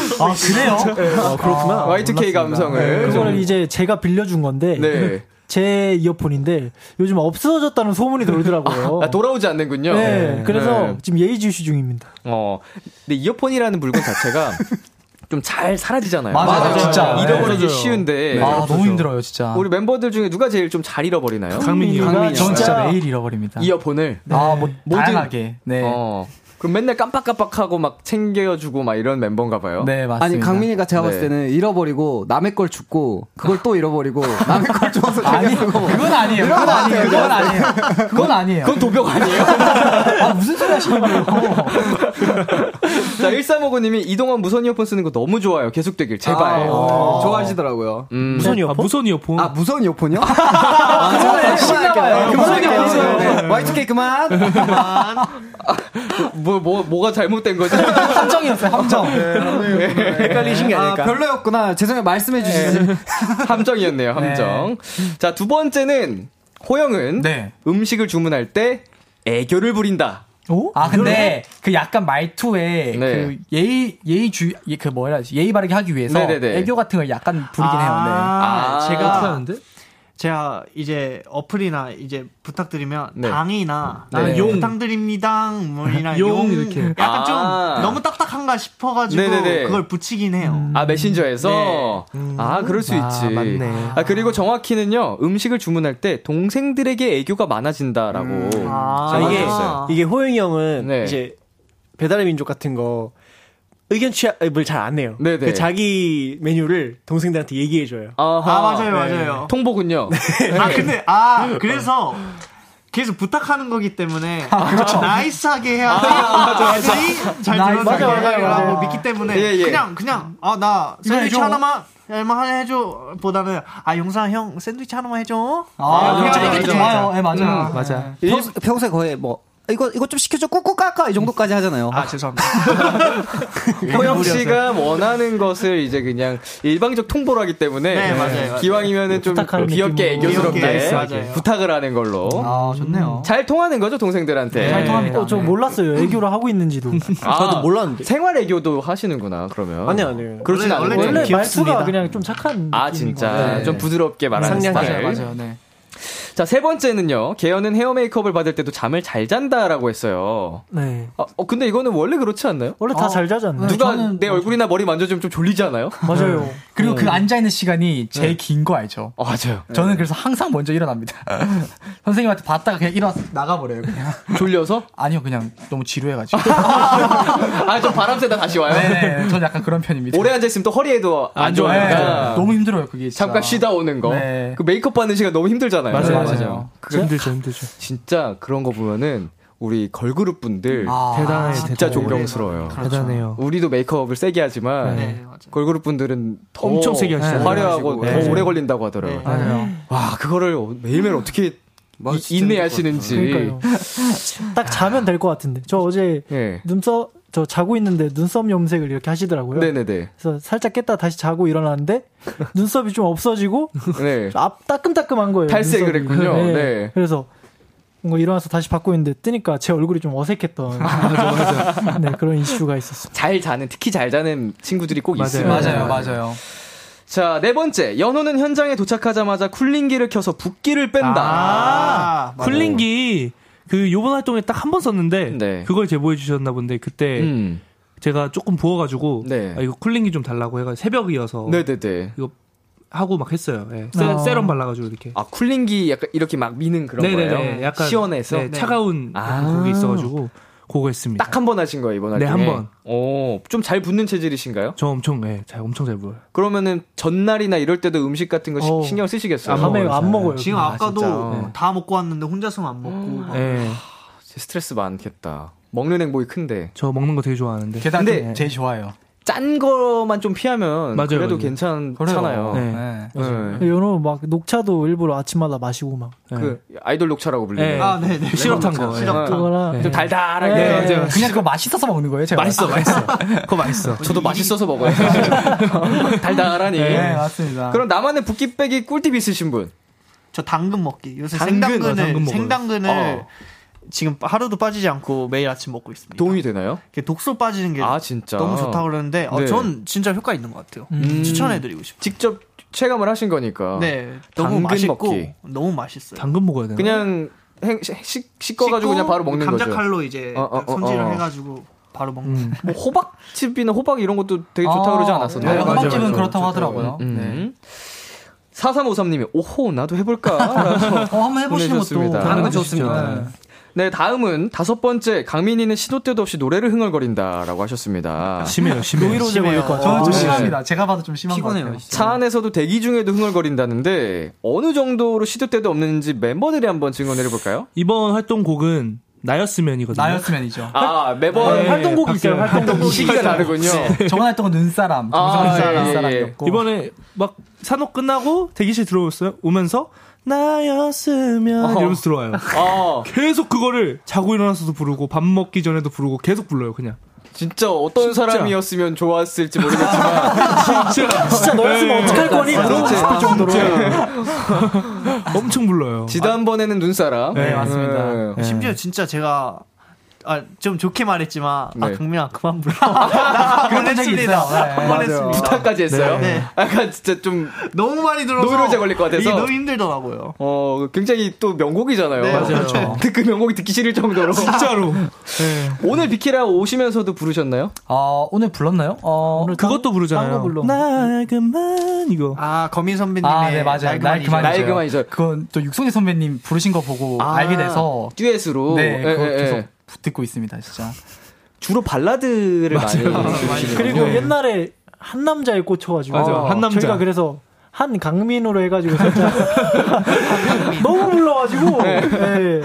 Speaker 5: 그래요?
Speaker 7: 아, 그렇구나.
Speaker 2: Y2K 감성을.
Speaker 7: 네, 그거는 이제 제가 빌려준 건데
Speaker 2: 네.
Speaker 7: 제 이어폰인데 요즘 없어졌다는 소문이 돌더라고요.
Speaker 2: 아, 돌아오지 않는군요.
Speaker 7: 네, 그래서
Speaker 2: 네.
Speaker 7: 지금 예의주시 중입니다.
Speaker 2: 어, 근데 이어폰이라는 물건 자체가 좀잘 사라지잖아요.
Speaker 5: 맞아요, 맞아요. 진짜.
Speaker 2: 잃어버리기
Speaker 9: 네.
Speaker 2: 쉬운데.
Speaker 5: 아, 너무 힘들어요, 진짜.
Speaker 2: 우리 멤버들 중에 누가 제일 좀 잘 잃어버리나요?
Speaker 9: 강민이요.
Speaker 7: 강민이가
Speaker 5: 전 진짜
Speaker 7: 진짜
Speaker 5: 매일 잃어버립니다.
Speaker 2: 이어폰을.
Speaker 5: 아, 뭐,
Speaker 2: 모든-
Speaker 5: 다양하게. 네.
Speaker 2: 어. 그럼 맨날 깜빡깜빡하고 막 챙겨주고 막 이런 멤버인가 봐요.
Speaker 5: 네, 맞습니다.
Speaker 4: 아니 강민이가 제가 봤을
Speaker 2: 네.
Speaker 4: 때는 잃어버리고 남의 걸 줍고 그걸 또 잃어버리고 남의 걸 줘서
Speaker 5: 아니,
Speaker 4: 챙겨주고
Speaker 5: 그건 아니에요. 그건 아니에요. 그건 아니에요. 그건 아니에요.
Speaker 2: 그건 도벽 아니에요?
Speaker 5: 아, 무슨 소리 하시는 거예요?
Speaker 2: 자, 1359님이 이동원 무선 이어폰 쓰는 거 너무 좋아요. 계속 되길, 제발. 아,
Speaker 4: 어. 좋아하시더라고요.
Speaker 9: 음. 무선 이어폰? 아, 무선 이어폰.
Speaker 4: 아, 무선 이어폰이요? 아, 그만, 그만할게요. 그만할게요. Y2K 그만. 그만.
Speaker 2: 뭐, 뭐, 뭐가 잘못된 거지?
Speaker 4: 함정이었어요, 함정.
Speaker 6: 네, 헷갈리신 게 아닐까?
Speaker 4: 아, 별로였구나. 죄송해요, 말씀해 주시지. 네.
Speaker 2: 함정이었네요, 함정. 네. 자, 두 번째는, 호영은 네. 음식을 주문할 때 애교를 부린다.
Speaker 5: 오? 아 근데 그 약간 말투에 네. 그 예의 예의 주 그 뭐라 하지 예의 바르게 하기 위해서 네네네. 애교 같은 걸 약간 부리긴 아~ 해요. 네.
Speaker 8: 아, 아 제가 하는데? 제가 이제 어플이나 이제 부탁드리면 네. 당이나 네. 용 부탁드립니다 뭐이나 용, 용, 이렇게 약간 아~ 좀 너무 딱딱한가 싶어가지고 네네네. 그걸 붙이긴 해요.
Speaker 2: 음. 아 메신저에서 네. 음. 아 그럴 수 아, 있지. 맞네. 아 그리고 정확히는요 음식을 주문할 때 동생들에게 애교가 많아진다라고. 음. 아,
Speaker 6: 이게 이게 호영이 형은 네. 이제 배달의 민족 같은 거 의견 취합을 잘 안 해요. 네네. 그 자기 메뉴를 동생들한테 얘기해 줘요.
Speaker 8: 아 맞아요, 네. 맞아요.
Speaker 2: 통보군요.
Speaker 8: 네. 아 근데 아 그래서 계속 부탁하는 거기 때문에 아, 그렇죠. 나이스하게 해야 돼. 아, 애들이 잘 들어주라고 믿기 때문에 예, 예. 그냥 그냥 아나 샌드위치 하나만 얼마 해줘 보다는 아 용산 형 샌드위치 하나만 해줘. 아, 아
Speaker 5: 그렇죠, 이게 좋아요. 예 맞아. 음,
Speaker 4: 맞아. 평소에 거의 뭐 이거 이거 좀 시켜줘 꾹꾹 깎아 이 정도까지 하잖아요.
Speaker 8: 아 죄송합니다.
Speaker 2: 호영 씨가 원하는 것을 이제 그냥 일방적 통보를 하기 때문에 네, 맞아요, 기왕이면은 좀 귀엽게 애교스럽게 부탁을 하는 걸로.
Speaker 4: 아 좋네요.
Speaker 2: 잘 통하는 거죠 동생들한테.
Speaker 5: 네, 잘 통합니다. 어, 저 몰랐어요 애교를 하고 있는지도.
Speaker 2: 아, 저도 몰랐는데. 생활 애교도 하시는구나 그러면.
Speaker 6: 아니 아니요.
Speaker 2: 그렇진 않고
Speaker 5: 원래, 원래 말투가 그냥 좀 착한.
Speaker 2: 아 진짜 네. 좀 부드럽게 말하는 스타일.
Speaker 5: 맞아요 맞아요. 네.
Speaker 2: 자, 세 번째는요. 개연은 헤어 메이크업을 받을 때도 잠을 잘 잔다라고 했어요. 네. 아, 어, 근데 이거는 원래 그렇지 않나요?
Speaker 5: 원래 다잘 아, 자지 않나요?
Speaker 2: 누가 내 얼굴이나 머리 만져주면 좀 졸리지 않아요?
Speaker 5: 맞아요. 네. 그리고 그 네. 앉아있는 시간이 제일 네. 긴거 알죠?
Speaker 2: 어, 맞아요.
Speaker 5: 저는 그래서 항상 먼저 일어납니다. 선생님한테 봤다가 그냥 일어나서 나가버려요, 그냥.
Speaker 2: 졸려서?
Speaker 5: 아니요, 그냥 너무 지루해가지고.
Speaker 2: 아, 좀 바람 쐬다 다시 와요?
Speaker 5: 네, 저는 약간 그런 편입니다.
Speaker 2: 오래 앉아있으면 또 허리에도 안, 안 좋아요.
Speaker 5: 너무 힘들어요, 그게.
Speaker 2: 진짜. 잠깐 쉬다 오는 거. 네. 그 메이크업 받는 시간 너무 힘들잖아요.
Speaker 5: 맞아요, 맞아요.
Speaker 9: 그 힘들죠, 힘들죠.
Speaker 2: 진짜 그런 거 보면은 우리 걸그룹 분들
Speaker 9: 아, 대단해
Speaker 2: 진짜 대단해. 존경스러워요.
Speaker 9: 그렇죠. 대단해요.
Speaker 2: 우리도 메이크업을 세게 하지만 네, 걸그룹 분들은 더
Speaker 9: 엄청 세게 하시죠.
Speaker 2: 화려하고 네. 더 오래 걸린다고 하더라고요. 네.
Speaker 5: 맞아요.
Speaker 2: 와 그거를 매일매일 어떻게 인내하시는지
Speaker 5: 딱 자면 될 것 같은데 저 어제 네. 눈썹 저 자고 있는데 눈썹 염색을 이렇게 하시더라고요.
Speaker 2: 네네네.
Speaker 5: 그래서 살짝 깼다 다시 자고 일어났는데 눈썹이 좀 없어지고 네. 앞 따끔따끔한 거예요.
Speaker 2: 탈색을 눈썹이. 했군요. 네. 네.
Speaker 5: 그래서 뭔가 일어나서 다시 받고 있는데 뜨니까 제 얼굴이 좀 어색했던 맞아, 맞아. 네, 그런 이슈가 있었어요.
Speaker 2: 잘 자는 특히 잘 자는 친구들이 꼭
Speaker 5: 맞아요.
Speaker 2: 있어요.
Speaker 5: 맞아요, 맞아요.
Speaker 2: 자, 네 번째. 연호는 현장에 도착하자마자 쿨링기를 켜서 붓기를 뺀다. 아,
Speaker 9: 쿨링기 그 요번 활동에 딱 한 번 썼는데 네. 그걸 제보해 주셨나 본데 그때 음. 제가 조금 부어가지고 네. 아, 이거 쿨링기 좀 달라고 해가 새벽이어서 네네네. 이거 하고 막 했어요. 네. 세, 아. 럼 발라가지고 이렇게.
Speaker 2: 아 쿨링기 약간 이렇게 막 미는 그런 네네네. 거예요. 약간 시원해서
Speaker 9: 네, 차가운 아. 곡이 있어가지고 그거 했습니다.
Speaker 2: 딱 한 번 하신 거예요 이번?
Speaker 9: 네, 한 번.
Speaker 2: 오, 좀 잘 붙는 체질이신가요?
Speaker 9: 저 엄청, 네, 잘 엄청 잘 붙어요.
Speaker 2: 그러면은 전날이나 이럴 때도 음식 같은 거 어. 신경 쓰시겠어요?
Speaker 5: 안 먹어요, 안 먹어요.
Speaker 8: 지금 아, 까도 네. 다 먹고 왔는데 혼자서는 안 먹고. 네.
Speaker 2: 스트레스 많겠다. 먹는 행복이 큰데.
Speaker 9: 저 먹는 거 되게 좋아하는데.
Speaker 5: 근데 제일 좋아요.
Speaker 2: 짠 거만 좀 피하면 맞아요, 그래도 맞아요. 괜찮잖아요.
Speaker 5: 네. 네. 네. 연호 막 녹차도 일부러 아침마다 마시고 막.
Speaker 2: 그 아이돌 녹차라고 불리는.
Speaker 8: 네. 아, 네, 네.
Speaker 9: 시럽탄 거.
Speaker 5: 시럽탄 거나
Speaker 2: 좀 달달하게.
Speaker 5: 네. 그냥 그거 맛있어서 먹는 거예요, 제가.
Speaker 2: 맛있어, 맛있어.
Speaker 9: 그거 맛있어.
Speaker 2: 저도 맛있어서 먹어요. 달달하니.
Speaker 5: 네, 맞습니다.
Speaker 2: 그럼 나만의 붓기 빼기 꿀팁 있으신 분?
Speaker 8: 저 당근 먹기. 요새 당근, 생당근을 어, 당근 생당근을 어. 지금 하루도 빠지지 않고 매일 아침 먹고 있습니다.
Speaker 2: 도움이 되나요?
Speaker 8: 독소 빠지는 게 아, 진짜? 너무 좋다고 그러는데 어, 네. 전 진짜 효과 있는 것 같아요. 음. 추천해드리고 싶어요.
Speaker 2: 직접 체감을 하신 거니까.
Speaker 8: 네, 너무 맛있고 먹기. 너무 맛있어요.
Speaker 9: 당근 먹어야 되나?
Speaker 2: 그냥 행, 식, 씻어가지고 그냥 바로 먹는
Speaker 8: 감자
Speaker 2: 거죠.
Speaker 8: 칼로 이제 어, 어, 어 손질을 어. 해가지고 바로 먹는. 음.
Speaker 2: 뭐 호박즙이나 호박 이런 것도 되게 좋다고 아, 그러지 않았었나요?
Speaker 5: 네, 호박즙은 그렇다고 하더라고요. 음.
Speaker 2: 네. 4353님이 오호 나도 해볼까?
Speaker 5: 어, 한번 해보시는 것도
Speaker 2: 하는 거 좋습니다. 네. 네, 다음은 다섯 번째 강민이는 시도 때도 없이 노래를 흥얼거린다라고 하셨습니다.
Speaker 9: 심해요, 심해요.
Speaker 5: 노이로 심해요. 저는 좀 심합니다. 제가 봐도 좀 심한
Speaker 2: 피곤해요. 것 같아요. 차 안에서도 대기 중에도 흥얼거린다는데 어느 정도로 시도 때도 없는지 멤버들이 한번 증언을 해볼까요?
Speaker 9: 이번 활동곡은 나였으면이거든요.
Speaker 5: 나였으면이죠.
Speaker 2: 아 매번
Speaker 7: 네, 활동곡이 있어요. 활동곡
Speaker 2: 시기가 다르군요.
Speaker 5: 네. 저번 활동은 눈사람, 아, 예, 눈사람이었고
Speaker 9: 이번에 막 산옥 끝나고 대기실 들어오셨어요. 오면서 나였으면 어. 이러면서 들어와요. 어. 계속 그거를 자고 일어나서도 부르고 밥 먹기 전에도 부르고 계속 불러요 그냥.
Speaker 2: 진짜 어떤 진짜. 사람이었으면 좋았을지 모르겠지만
Speaker 7: 진짜 진짜 너였으면 네. 어떡할 거니 그러고 싶을 정도로
Speaker 9: 엄청 불러요.
Speaker 2: 지난번에는 눈사람.
Speaker 5: 네, 맞습니다.
Speaker 8: 네. 심지어 진짜 제가 아, 좀 좋게 말했지만, 아, 네. 아, 강민아, 그만 불러.
Speaker 5: 그런 적이 있어요.
Speaker 2: 네, 부탁까지 했어요? 네. 네. 약간 진짜 좀.
Speaker 8: 너무 많이 들어서.
Speaker 2: 노이로제 걸릴 것 같아서.
Speaker 8: 너무 힘들더라고요.
Speaker 2: 어, 굉장히 또 명곡이잖아요.
Speaker 8: 네, 맞아요.
Speaker 2: 그 명곡이 듣기 싫을 정도로.
Speaker 9: 진짜로.
Speaker 2: 네. 오늘 비키라 오시면서도 부르셨나요?
Speaker 5: 어, 오늘 불렀나요? 어,
Speaker 9: 오늘 그것도 부르잖아요. 불러. 날 그만, 이거.
Speaker 8: 아, 거민 선배님의.
Speaker 5: 아, 네, 맞아요. 날 그만.
Speaker 2: 날 그만이죠.
Speaker 5: 그건 또 육성재 선배님 부르신 거 보고 아, 알게 돼서.
Speaker 2: 듀엣으로.
Speaker 5: 네, 예, 그거 예, 계속. 듣고 있습니다, 진짜.
Speaker 2: 주로 발라드를 맞아요. 많이
Speaker 7: 그리고 네. 옛날에 한 남자에 꽂혀가지고
Speaker 9: 맞아, 한 남자.
Speaker 7: 저희가 그래서 한 강민으로 해가지고 살짝 너무 불러가지고 네. 네.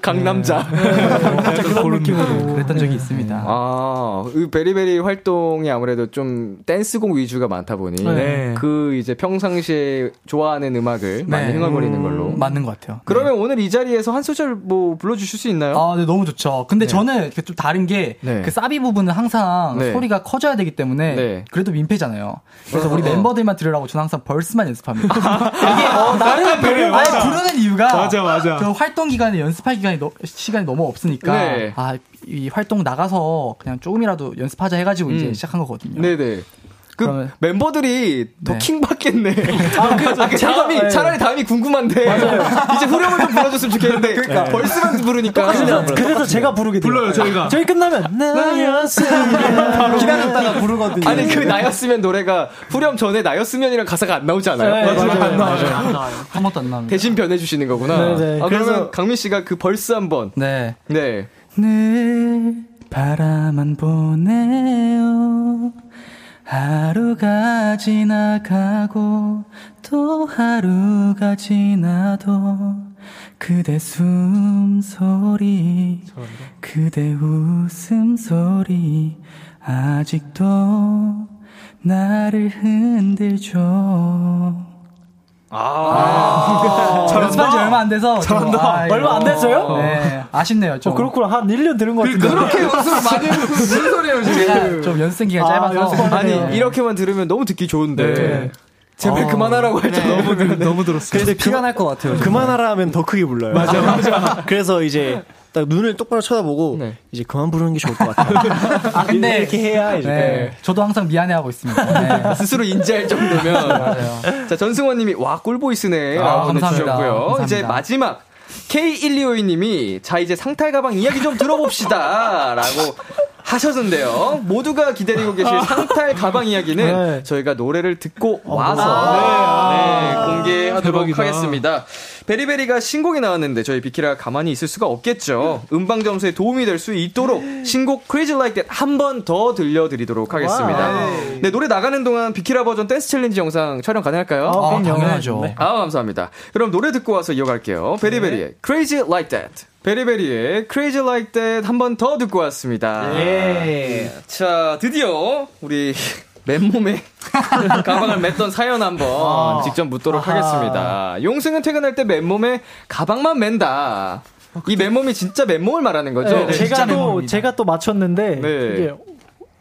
Speaker 2: 강남자
Speaker 7: 네. 살짝 그런 느낌으로
Speaker 5: 그랬던 적이 있습니다.
Speaker 2: 아, 그 베리베리 활동이 아무래도 좀 댄스곡 위주가 많다 보니 네. 그 이제 평상시에 좋아하는 음악을 많이 흥얼거리는 걸로
Speaker 5: 음, 맞는 것 같아요.
Speaker 2: 그러면 오늘 이 자리에서 한 소절 뭐 불러주실 수 있나요?
Speaker 5: 아, 네, 너무 좋죠. 근데 저는 좀 다른 게 그 사비 부분은 항상 소리가 커져야 되기 때문에 그래도 민폐잖아요. 그래서 우리 멤버들만 들으라고 저는 항상 벌 벌스만 연습합니다. 이게 어, 나름 부르는 이유가
Speaker 9: 맞아 맞아.
Speaker 5: 저 활동 기간에 연습할 기간이 너, 시간이 너무 없으니까 네. 아이 활동 나가서 그냥 조금이라도 연습하자 해가지고 음. 이제 시작한 거거든요.
Speaker 2: 네네. 그 그러면, 멤버들이 더 네. 킹받겠네. 아, 그, 아, 그 다음이 네. 차라리 다음이 궁금한데. 이제 후렴을 좀 불러줬으면 좋겠는데 그러니까 네. 벌스만 부르니까.
Speaker 7: 그래서, 그래서 제가 부르게 돼요.
Speaker 9: 불러요 저희가.
Speaker 7: 저희 끝나면 나였으면
Speaker 2: 기다렸다가 부르거든요. 아니 그 나였으면 노래가 후렴 전에 나였으면이랑 가사가 안 나오지 않아요?
Speaker 7: 네, 맞아요. 맞아요. 안 나와요.
Speaker 5: 안 나와요. 한 번도 안 나옵니다.
Speaker 2: 대신 변해주시는 거구나. 네네. 네. 아, 그러면 강민 씨가 그 벌스 한 번.
Speaker 5: 네.
Speaker 2: 네.
Speaker 5: 늘 바라만 보내요. 하루가 지나가고 또 하루가 지나도 그대 숨소리 그대 웃음소리 아직도 나를 흔들죠 아, 아~ 연습한 지 얼마 안 돼서.
Speaker 7: 잘한다. 아, 얼마 안 됐어요?
Speaker 5: 네. 아쉽네요. 좀.
Speaker 7: 어, 그렇구나. 한 1년 들은 것 같은데.
Speaker 2: 그렇게 연습 많이 무슨 소리예요, 지금.
Speaker 5: 좀 연습 기간 아, 짧아서.
Speaker 2: 아니, 이렇게만 들으면 너무 듣기 좋은데. 네. 제발 어,
Speaker 9: 그만하라고
Speaker 2: 할줄 네.
Speaker 9: 너무, 너무 들었어요.
Speaker 4: 근데 피가 날 것 같아요.
Speaker 6: 그만하라 하면 더 크게 불러요.
Speaker 9: 맞아, 맞아.
Speaker 6: 그래서 이제 딱 눈을 똑바로 쳐다보고 네. 이제 그만 부르는 게 좋을 것 같아요.
Speaker 5: 아 근데
Speaker 6: 이렇게 해야 이제 네.
Speaker 5: 저도 항상 미안해하고 있습니다. 네.
Speaker 2: 스스로 인지할 정도면. 맞아요. 자 전승원님이 와 꿀보이스네라고 아, 보내주셨고요. 이제 마지막 K1252님이 자 이제 상탈 가방 이야기 좀 들어봅시다라고 하셨는데요. 모두가 기다리고 계실 상탈 가방 이야기는 네. 저희가 노래를 듣고 와서 아~ 네, 네, 공개하도록 대박이다. 하겠습니다. 베리베리가 신곡이 나왔는데 저희 비키라가 가만히 있을 수가 없겠죠. 음방 점수에 도움이 될 수 있도록 신곡 Crazy Like That 한 번 더 들려드리도록 하겠습니다. 네, 노래 나가는 동안 비키라 버전 댄스 challenge 영상 촬영 가능할까요?
Speaker 5: 아, 당연하죠.
Speaker 2: 네. 아, 감사합니다. 그럼 노래 듣고 와서 이어갈게요. 베리베리의 네. Crazy Like That. 베리베리의 Crazy Like That 한 번 더 듣고 왔습니다. 예. 자, 드디어 우리 맨몸에 가방을 맸던 사연 한번 아. 직접 묻도록 아하. 하겠습니다. 용승은 퇴근할 때 맨몸에 가방만 맨다. 어, 이 맨몸이 진짜 맨몸을 말하는 거죠? 네,
Speaker 7: 네, 제가 또. 제가 또 맞췄는데 네. 이게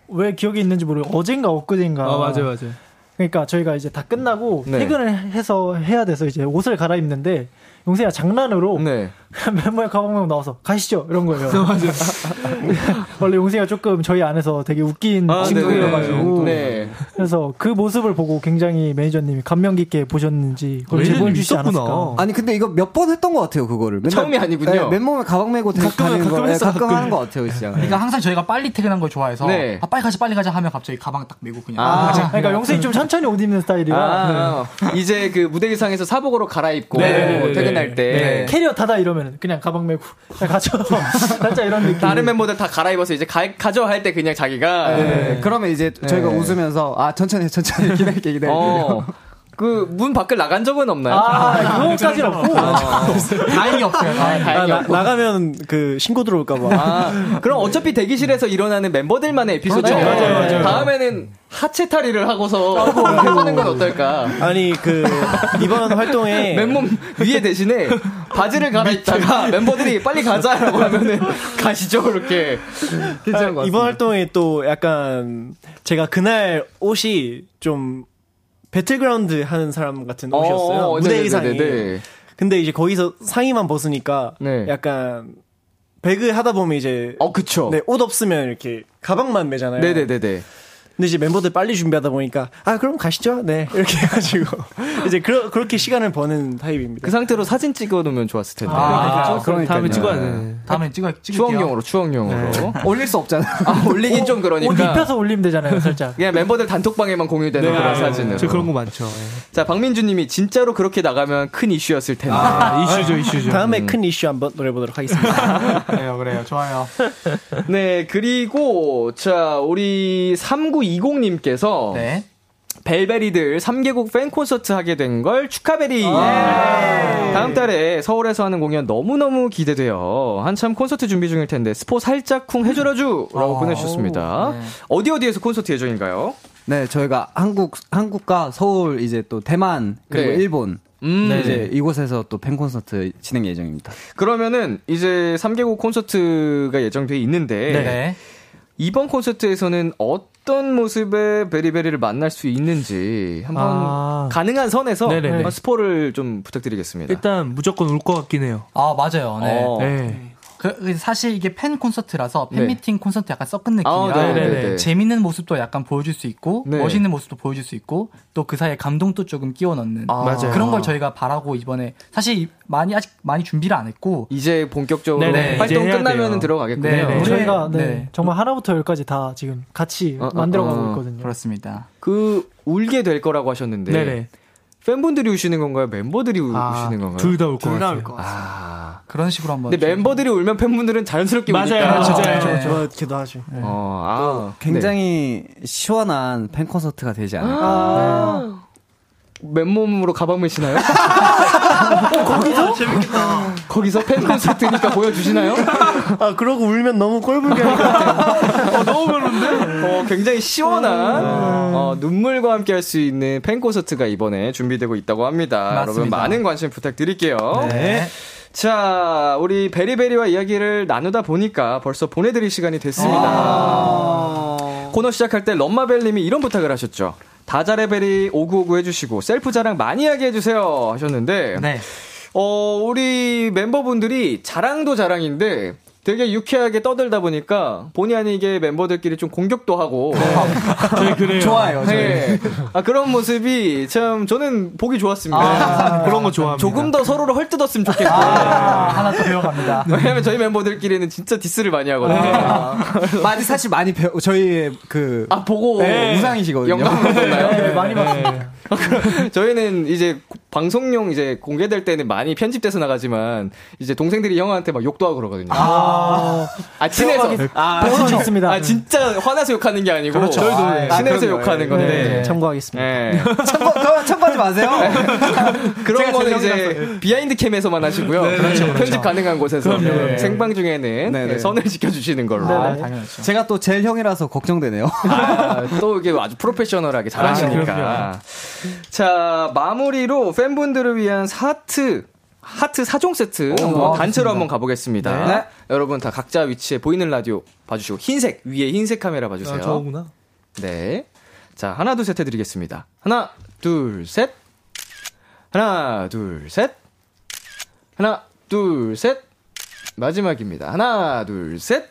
Speaker 7: 왜 기억이 있는지 모르고 어젠가 엊그젠가.
Speaker 9: 아 맞아요 맞아요.
Speaker 7: 그러니까 저희가 이제 다 끝나고 네. 퇴근을 해서 해야 돼서 이제 옷을 갈아입는데 용세야 장난으로 네. 맨몸에 가방 메고 나와서 가시죠 이런 거예요.
Speaker 9: 맞아요.
Speaker 7: 원래 용세가 조금 저희 안에서 되게 웃긴 아, 친구여가지고 네. 그래서 그 모습을 보고 굉장히 매니저님이 감명 깊게 보셨는지 그걸 제보해 주시지 않았을까.
Speaker 4: 아니 근데 이거 몇 번 했던 것 같아요 그거를.
Speaker 2: 처음이 아니군요. 네,
Speaker 4: 맨몸에 가방 메고 가끔 가는 거 가끔, 가끔 하는 것 같아요 진짜.
Speaker 5: 그러니까 항상 저희가 빨리 퇴근한 걸 좋아해서 네. 아 빨리 가자 빨리 가자 하면 갑자기 가방 딱 메고 그냥.
Speaker 7: 아, 아 그러니까 용세이 좀 천천히 옷 입는 스타일이라. 아,
Speaker 2: 이제 그 무대 의상에서 사복으로 갈아입고 네. 퇴근할 때
Speaker 7: 캐리어 타다 이러면 그냥 가방 메고 가져. 살짝 이런 느낌.
Speaker 2: 다른 멤버들 다 갈아입어서 이제 가, 가져 할 때 그냥 자기가.
Speaker 4: 네. 네. 그러면 이제 저희가 네. 웃으면서 아 천천히 천천히 기다릴게 기다릴게. 어.
Speaker 2: 그 문 밖을 나간 적은 없나요?
Speaker 7: 아, 그거까지는 없고. 아,
Speaker 5: 다행히 없어요.
Speaker 6: 다행히, 다행히 아, 나, 나가면 그 신고 들어올까봐.
Speaker 2: 아, 그럼 어차피 대기실에서 일어나는 멤버들만의 에피소드죠.
Speaker 6: 그렇죠. 맞아요, 맞아요.
Speaker 2: 다음에는 하체 탈의를 하고서 해보는 건 어떨까?
Speaker 6: 아니 그 이번 활동에
Speaker 2: 맨몸 위에 대신에 바지를 갈아입다가 멤버들이 빨리 가자라고 하면은 가시죠 그렇게.
Speaker 6: 아, 이번 활동에 또 약간 제가 그날 옷이 좀 배틀그라운드 하는 사람 같은 옷이었어요. 어, 무대 의상이. 근데 이제 거기서 상의만 벗으니까 네. 약간 배그 하다 보면 이제
Speaker 2: 어 그쵸.
Speaker 6: 네, 옷 없으면 이렇게 가방만 매잖아요.
Speaker 2: 네네네네.
Speaker 6: 근데 이제 멤버들 빨리 준비하다 보니까 아 그럼 가시죠. 네 이렇게 해가지고 이제 그러, 그렇게 시간을 버는 타입입니다.
Speaker 2: 그 상태로 사진 찍어놓으면 좋았을 텐데.
Speaker 9: 아, 아 그러니까 다음에 찍어야 돼. 네.
Speaker 5: 다음에 찍어 찍을게요.
Speaker 2: 추억용으로 추억용으로
Speaker 4: 네. 올릴 수 없잖아.
Speaker 2: 아, 올리긴 오, 좀 그러니까.
Speaker 7: 옷 입혀서 올리면 되잖아요, 살짝.
Speaker 2: 그냥 멤버들 단톡방에만 공유되는 네, 그런 아, 사진으로.
Speaker 9: 저 그런 거 많죠. 예.
Speaker 2: 자 박민주님이 진짜로 그렇게 나가면 큰 이슈였을 텐데.
Speaker 9: 아, 이슈죠, 이슈죠.
Speaker 6: 다음에 음. 큰 이슈 한번 노려보도록 하겠습니다.
Speaker 5: 그래요, 그래요, 좋아요.
Speaker 2: 네 그리고 자 우리 3구 5920님께서 네. 벨베리들 3개국 팬 콘서트 하게 된 걸 축하베리. 아. 네. 다음 달에 서울에서 하는 공연 너무너무 기대돼요. 한참 콘서트 준비 중일 텐데 스포 살짝 쿵 해줘라주라고 아. 보내주셨습니다. 네. 어디 어디에서 콘서트 예정인가요?
Speaker 4: 네, 저희가 한국 한국과 서울 이제 또 대만 그리고 네. 일본 음. 네. 이제 네. 이곳에서 또 팬 콘서트 진행 예정입니다.
Speaker 2: 그러면은 이제 3개국 콘서트가 예정돼 있는데 네. 이번 콘서트에서는 어떤 모습의 베리베리를 만날 수 있는지 한번 아. 가능한 선에서 네네네. 스포를 좀 부탁드리겠습니다.
Speaker 9: 일단 무조건 올것 같긴 해요.
Speaker 5: 아 맞아요. 네. 어. 네. 그, 사실 이게 팬 콘서트라서 팬미팅 네. 콘서트 약간 섞은 느낌이라 아, 네, 네, 네. 재밌는 모습도 약간 보여줄 수 있고 네. 멋있는 모습도 보여줄 수 있고 또 그 사이에 감동도 조금 끼워 넣는 아, 그런 걸 저희가 바라고 이번에 사실 많이 아직 많이 준비를 안 했고
Speaker 2: 이제 본격적으로 활동 끝나면 들어가겠군요.
Speaker 7: 네, 저희가 정말 하나부터 열까지 다 지금 같이 어, 어 만들어가고 어, 있거든요.
Speaker 5: 그렇습니다.
Speaker 2: 그 울게 될 거라고 하셨는데 네네. 팬분들이 우시는 건가요? 멤버들이 아, 우시는 건가요?
Speaker 9: 둘 다 울 것 같아요.
Speaker 5: 아, 그런 식으로 한번.
Speaker 2: 근데 멤버들이 울면 팬분들은 자연스럽게
Speaker 6: 맞아요.
Speaker 2: 우니까.
Speaker 6: 맞아요. 그렇죠. 그렇죠. 그렇기도 하죠. 네.
Speaker 4: 어, 아, 굉장히 네. 시원한 팬 콘서트가 되지 않을까. 아~ 네.
Speaker 2: 맨몸으로 가방을 신나요? 어,
Speaker 6: 거기서? 재밌겠다.
Speaker 2: 거기서 팬 콘서트니까 보여주시나요?
Speaker 6: 아, 그러고 울면 너무 꼴불견 같아요.
Speaker 2: 어, 너무 별론데? 어, 굉장히 시원한, 어, 눈물과 함께 할 수 있는 팬 콘서트가 이번에 준비되고 있다고 합니다. 맞습니다. 여러분, 많은 관심 부탁드릴게요. 네. 자, 우리 베리베리와 이야기를 나누다 보니까 벌써 보내드릴 시간이 됐습니다. 아~ 코너 시작할 때 럼마벨님이 이런 부탁을 하셨죠. 다자레벨이 오구오구 해주시고 셀프 자랑 많이 하게 해주세요 하셨는데 네. 어 우리 멤버분들이 자랑도 자랑인데 되게 유쾌하게 떠들다 보니까 본의 아니게 멤버들끼리 좀 공격도 하고
Speaker 9: 네. 그래요.
Speaker 5: 좋아요.
Speaker 2: 네. 아 그런 모습이 참 저는 보기 좋았습니다. 아,
Speaker 9: 그런 거 좋아합니다.
Speaker 2: 조금 더 서로를 헐뜯었으면 좋겠고
Speaker 5: 아, 하나 더 배워갑니다.
Speaker 2: 왜냐면 저희 멤버들끼리는 진짜 디스를 많이 하거든요. 네.
Speaker 4: 많이 사실 많이 배워 저희 그아
Speaker 2: 보고
Speaker 4: 네. 우상이시거든요.
Speaker 2: 영감을 받나요?
Speaker 7: 네, 많이 봤습니다.
Speaker 2: 저희는 이제 방송용 이제 공개될 때는 많이 편집돼서 나가지만 이제 동생들이 형한테 막 욕도 하고 그러거든요. 아, 아 친해서
Speaker 7: 아, 진짜 있습니다.
Speaker 2: 아 진짜 화나서 욕하는 게 아니고
Speaker 6: 그렇죠.
Speaker 2: 저희도 아, 친해서 욕하는 건데 네.
Speaker 6: 참고하겠습니다. 네.
Speaker 4: 참고 참고하지 마세요.
Speaker 2: 그런 거는 이제 behind cam에서만 하시고요. 네, 그렇죠, 그렇죠. 편집 가능한 곳에서 네. 생방 중에는 네, 네. 선을 지켜주시는 걸로.
Speaker 4: 아, 당연하죠. 제가 또 제일 형이라서 걱정되네요.
Speaker 2: 아, 또 이게 아주 프로페셔널하게 잘하시니까. 자 마무리로 팬분들을 위한 하트 하트 4종 세트 오, 한번 단체로 한번 가보겠습니다. 네. 여러분 다 각자 위치에 보이는 라디오 봐주시고 흰색 위에 흰색 카메라 봐주세요. 아,
Speaker 9: 저구나.
Speaker 2: 네. 자 하나 둘 셋 해드리겠습니다. 하나 둘 셋. 하나 둘 셋. 하나 둘 셋. 마지막입니다. 하나 둘 셋.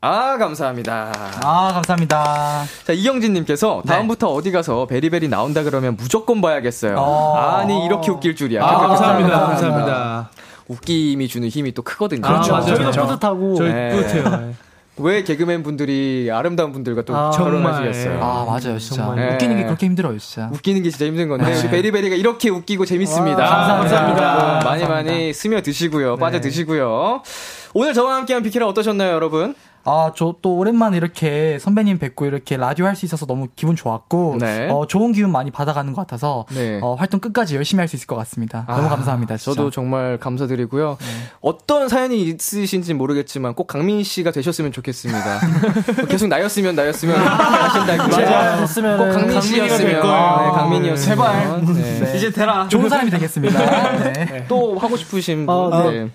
Speaker 2: 아, 감사합니다.
Speaker 5: 아, 감사합니다.
Speaker 2: 자, 이영진님께서 네. 다음부터 어디 가서 베리베리 나온다 그러면 무조건 봐야겠어요. 어... 아니, 이렇게 웃길 줄이야.
Speaker 9: 아, 감사합니다. 감사합니다. 감사합니다.
Speaker 2: 웃김이 주는 힘이 또 크거든요.
Speaker 7: 그렇죠. 아, 저희도 그렇죠. 뿌듯하고.
Speaker 9: 저희 네. 뿌듯해요.
Speaker 2: 왜 개그맨 분들이 아름다운 분들과 또 아, 결혼하시겠어요?
Speaker 5: 아 맞아요, 진짜 네. 웃기는 게 그렇게 힘들어요, 진짜.
Speaker 2: 웃기는 게 진짜 힘든 건데 네. 우리 베리베리가 이렇게 웃기고 재밌습니다.
Speaker 5: 와, 감사합니다. 감사합니다.
Speaker 2: 많이 많이 스며 드시고요, 네. 빠져 드시고요. 오늘 저와 함께한 비키라 어떠셨나요, 여러분?
Speaker 5: 아, 저 또 오랜만에 이렇게 선배님 뵙고 이렇게 라디오 할 수 있어서 너무 기분 좋았고, 네. 어, 좋은 기운 많이 받아가는 것 같아서, 네. 어, 활동 끝까지 열심히 할 수 있을 것 같습니다. 아, 너무 감사합니다. 진짜.
Speaker 2: 저도 정말 감사드리고요. 네. 어떤 사연이 있으신지 모르겠지만 꼭 강민 씨가 되셨으면 좋겠습니다. 계속 나였으면 나였으면 하신다고.
Speaker 7: 제가 됐으면
Speaker 2: 꼭 강민 씨였으면. 아, 네, 강민이었으면.
Speaker 7: 제발. 네. 네. 이제 되라.
Speaker 5: 좋은 사람이 되겠습니다.
Speaker 2: 네. 또 하고 싶으신 분.
Speaker 7: 어, 네.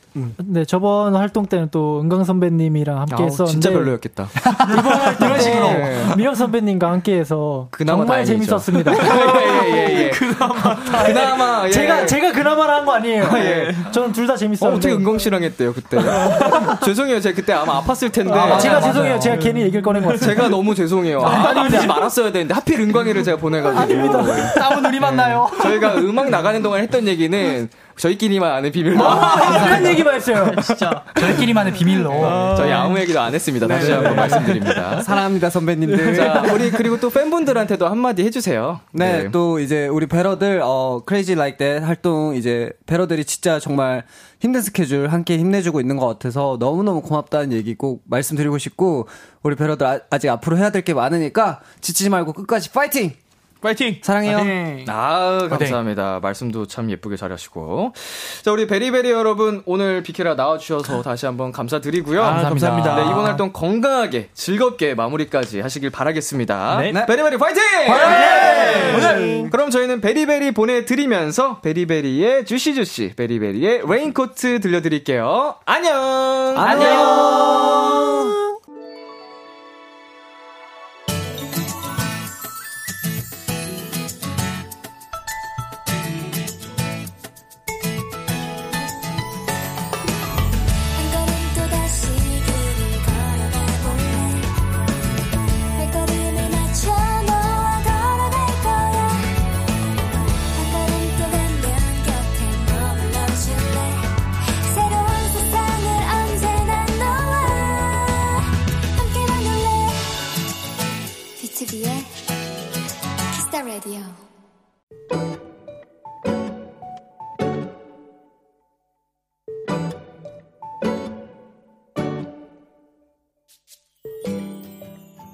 Speaker 7: 네, 저번 활동 때는 또 은강 선배님이랑 함께 했었는데
Speaker 2: 진짜 별로였겠다.
Speaker 7: 이번 식으로 네. 미영 선배님과 함께해서 정말. 재밌었습니다. 예, 예, 예, 예.
Speaker 2: 그나마 그나마 예.
Speaker 7: 제가 제가 그나마를 한거 아니에요. 예. 저는 둘 다 재밌었는데.
Speaker 2: 어, 어떻게 은광 씨랑 했대요 그때? 죄송해요, 제가 그때 아마 아팠을 텐데. 아,
Speaker 7: 제가 맞아요. 죄송해요, 제가 괜히 얘기를 꺼낸 것 같아요.
Speaker 2: 제가 너무 죄송해요. 아, 아니지 말았어야 되는데 하필 은광이를 제가 보내가지고.
Speaker 7: 아닙니다. 다음은 우리 만나요.
Speaker 2: 저희가 음악 나가는 동안 했던 얘기는 저희끼리만 아는 비밀로.
Speaker 7: 아, 그런 얘기만 했어요.
Speaker 5: 진짜. 저희끼리만의 비밀로.
Speaker 2: 아, 저희 아무 얘기도 안 했습니다. 다시 네. 한번 말씀드립니다.
Speaker 4: 사랑합니다, 선배님들.
Speaker 2: 자, 우리 그리고 또 팬분들한테도 한마디 해주세요.
Speaker 4: 네, 네. 또 이제 우리 배러들, 어, 크레이지 라이크 때 활동 이제 배러들이 진짜 정말 힘든 스케줄 함께 힘내주고 있는 것 같아서 너무너무 고맙다는 얘기 꼭 말씀드리고 싶고, 우리 배러들 아, 아직 앞으로 해야 될 게 많으니까 지치지 말고 끝까지 파이팅!
Speaker 8: 파이팅!
Speaker 4: 사랑해요.
Speaker 2: 파이팅! 아, 감사합니다. 파이팅. 말씀도 참 예쁘게 잘하시고. 자, 우리 베리베리 여러분, 오늘 비키라 나와주셔서 다시 한번 감사드리고요.
Speaker 5: 아, 감사합니다.
Speaker 2: 네, 이번 활동 건강하게, 즐겁게 마무리까지 하시길 바라겠습니다. 네. 네. 베리베리 파이팅! 파이팅! 파이팅! 그럼 저희는 베리베리 보내드리면서 베리베리의 주시주시, 베리베리의 Raincoat 들려드릴게요. 안녕!
Speaker 3: 안녕!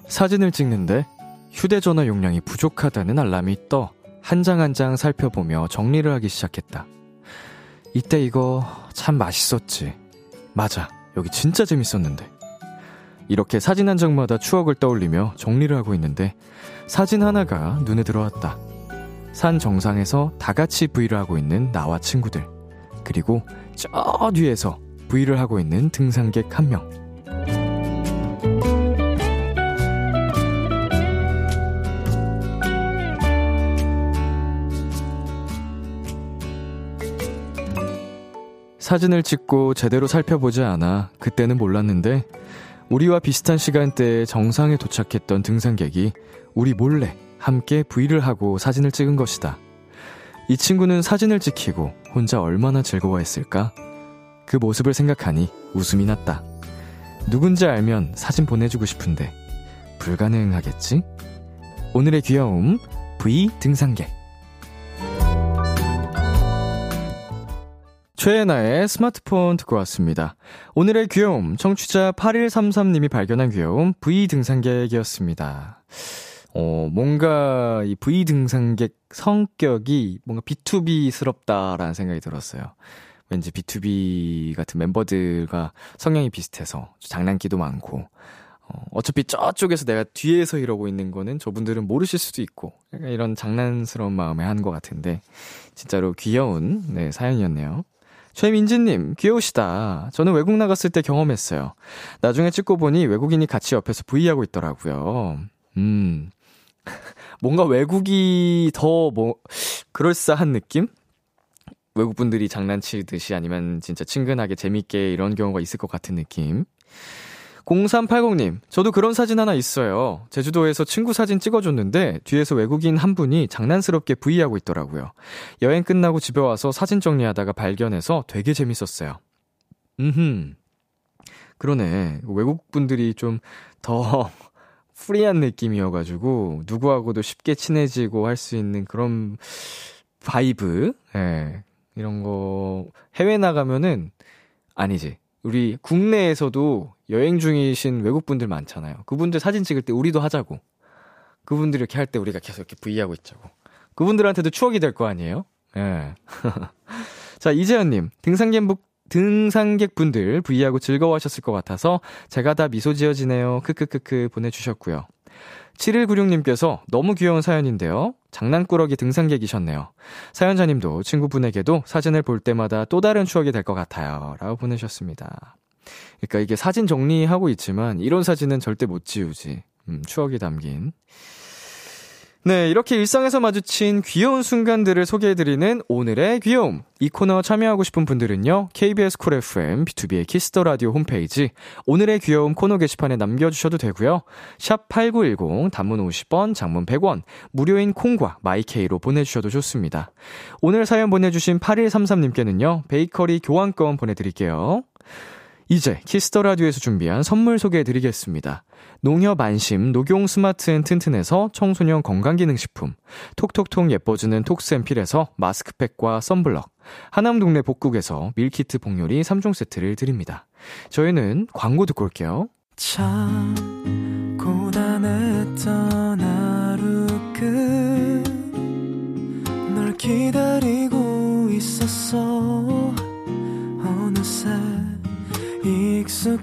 Speaker 2: 사진을 찍는데 휴대전화 용량이 부족하다는 알람이 떠 한 장 한 장 살펴보며 정리를 하기 시작했다. 이때 이거 참 맛있었지. 맞아. 여기 진짜 재밌었는데. 이렇게 사진 한 장마다 추억을 떠올리며 정리를 하고 있는데 사진 하나가 눈에 들어왔다. 산 정상에서 다 같이 브이를 하고 있는 나와 친구들. 그리고 저 뒤에서 브이를 하고 있는 등산객 한 명. 사진을 찍고 제대로 살펴보지 않아 그때는 몰랐는데 우리와 비슷한 시간대에 정상에 도착했던 등산객이 우리 몰래 함께 브이를 하고 사진을 찍은 것이다. 이 친구는 사진을 찍히고 혼자 얼마나 즐거워했을까? 그 모습을 생각하니 웃음이 났다. 누군지 알면 사진 보내주고 싶은데 불가능하겠지? 오늘의 귀여움 V 등산객 최애나의 스마트폰 듣고 왔습니다. 오늘의 귀여움, 청취자 8133님이 발견한 귀여움, V 등산객이었습니다. 어, 뭔가 이 V 등산객 성격이 뭔가 B2B스럽다라는 생각이 들었어요. 왠지 B2B 같은 멤버들과 성향이 비슷해서 장난기도 많고, 어, 어차피 저쪽에서 내가 뒤에서 이러고 있는 거는 저분들은 모르실 수도 있고, 약간 이런 장난스러운 마음에 한 것 같은데, 진짜로 귀여운, 네, 사연이었네요. 최민지님, 귀여우시다. 저는 외국 나갔을 때 경험했어요. 나중에 찍고 보니 외국인이 같이 옆에서 브이하고 있더라고요. 음. 뭔가 외국이 더 뭐, 그럴싸한 느낌? 외국 분들이 장난치듯이 아니면 진짜 친근하게 재밌게 이런 경우가 있을 것 같은 느낌. 0380님, 저도 그런 사진 하나 있어요. 제주도에서 친구 사진 찍어줬는데 뒤에서 외국인 한 분이 장난스럽게 브이하고 있더라고요. 여행 끝나고 집에 와서 사진 정리하다가 발견해서 되게 재밌었어요. 음흠. 그러네. 외국 분들이 좀 더 free한 느낌이어가지고 누구하고도 쉽게 친해지고 할 수 있는 그런 vibe, 예. 네. 이런 거 해외 나가면은 아니지. 우리 국내에서도 여행 중이신 외국분들 많잖아요. 그분들 사진 찍을 때 우리도 하자고. 그분들 이렇게 할 때 우리가 계속 이렇게 브이하고 있자고. 그분들한테도 추억이 될 거 아니에요? 예. 네. 자, 이재현님, 등산객, 등산객 분들 브이하고 즐거워하셨을 것 같아서 제가 다 미소 지어지네요. 크크크크 보내주셨고요. 7196님께서 너무 귀여운 사연인데요. 장난꾸러기 등산객이셨네요. 사연자님도 친구분에게도 사진을 볼 때마다 또 다른 추억이 될 것 같아요. 라고 보내셨습니다. 그러니까 이게 사진 정리하고 있지만 이런 사진은 절대 못 지우지. 음, 추억이 담긴. 네, 이렇게 일상에서 마주친 귀여운 순간들을 소개해드리는 오늘의 귀여움. 이 코너 참여하고 싶은 분들은요, KBS 쿨 FM, B2B의 키스터 라디오 홈페이지, 오늘의 귀여움 코너 게시판에 남겨주셔도 되고요. 샵 8910, 단문 50원, 장문 100원, 무료인 콩과 My K로 보내주셔도 좋습니다. 오늘 사연 보내주신 8133님께는요, 베이커리 교환권 보내드릴게요. 이제 Kiss the Radio에서 준비한 선물 소개해 드리겠습니다. 농협 안심 녹용 스마트 앤 튼튼에서 청소년 건강기능식품, 톡톡톡 예뻐지는 톡스앤필에서 마스크팩과 썬블럭, 하남 동네 복국에서 밀키트 복요리 3종 세트를 드립니다. 저희는 광고 듣고 올게요. 참 고단했던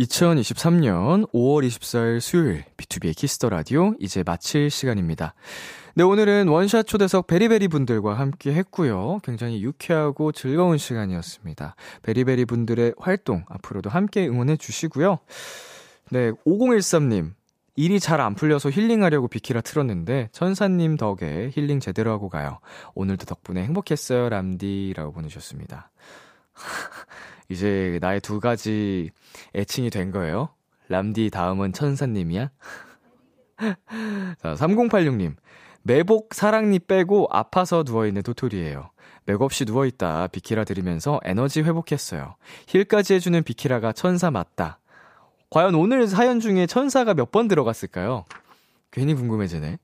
Speaker 2: 2023년 5월 24일 수요일 B2B의 키스터 라디오 이제 마칠 시간입니다. 네, 오늘은 원샷 초대석 베리베리 분들과 함께 했고요. 굉장히 유쾌하고 즐거운 시간이었습니다. 베리베리 분들의 활동 앞으로도 함께 응원해 주시고요. 네, 5013님. 일이 잘 안 풀려서 힐링하려고 비키라 틀었는데 천사님 덕에 힐링 제대로 하고 가요. 오늘도 덕분에 행복했어요, 람디라고 보내주셨습니다. 이제 나의 두 가지 애칭이 된 거예요. 람디 다음은 천사님이야? 자, 3086님. 매복 사랑니 빼고 아파서 누워있는 도토리예요. 맥없이 누워있다 비키라 들으면서 에너지 회복했어요. 힐까지 해주는 비키라가 천사 맞다. 과연 오늘 사연 중에 천사가 몇 번 들어갔을까요? 괜히 궁금해지네.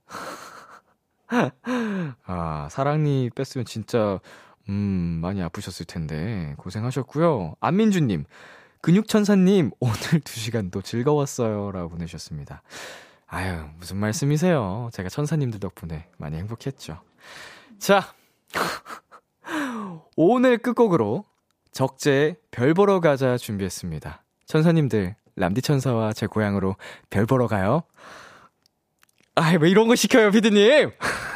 Speaker 2: 아, 사랑니 뺐으면 진짜 음, 많이 아프셨을 텐데 고생하셨고요. 안민주 님, 근육천사 님 오늘 2시간도 즐거웠어요. 라고 보내셨습니다. 아유, 무슨 말씀이세요. 제가 천사님들 덕분에 많이 행복했죠. 자, 오늘 끝곡으로 적재 별 보러 가자 준비했습니다. 천사님들, 람디 천사와 제 고향으로 별 보러 가요. 아이, 왜 이런 거 시켜요, 피디님?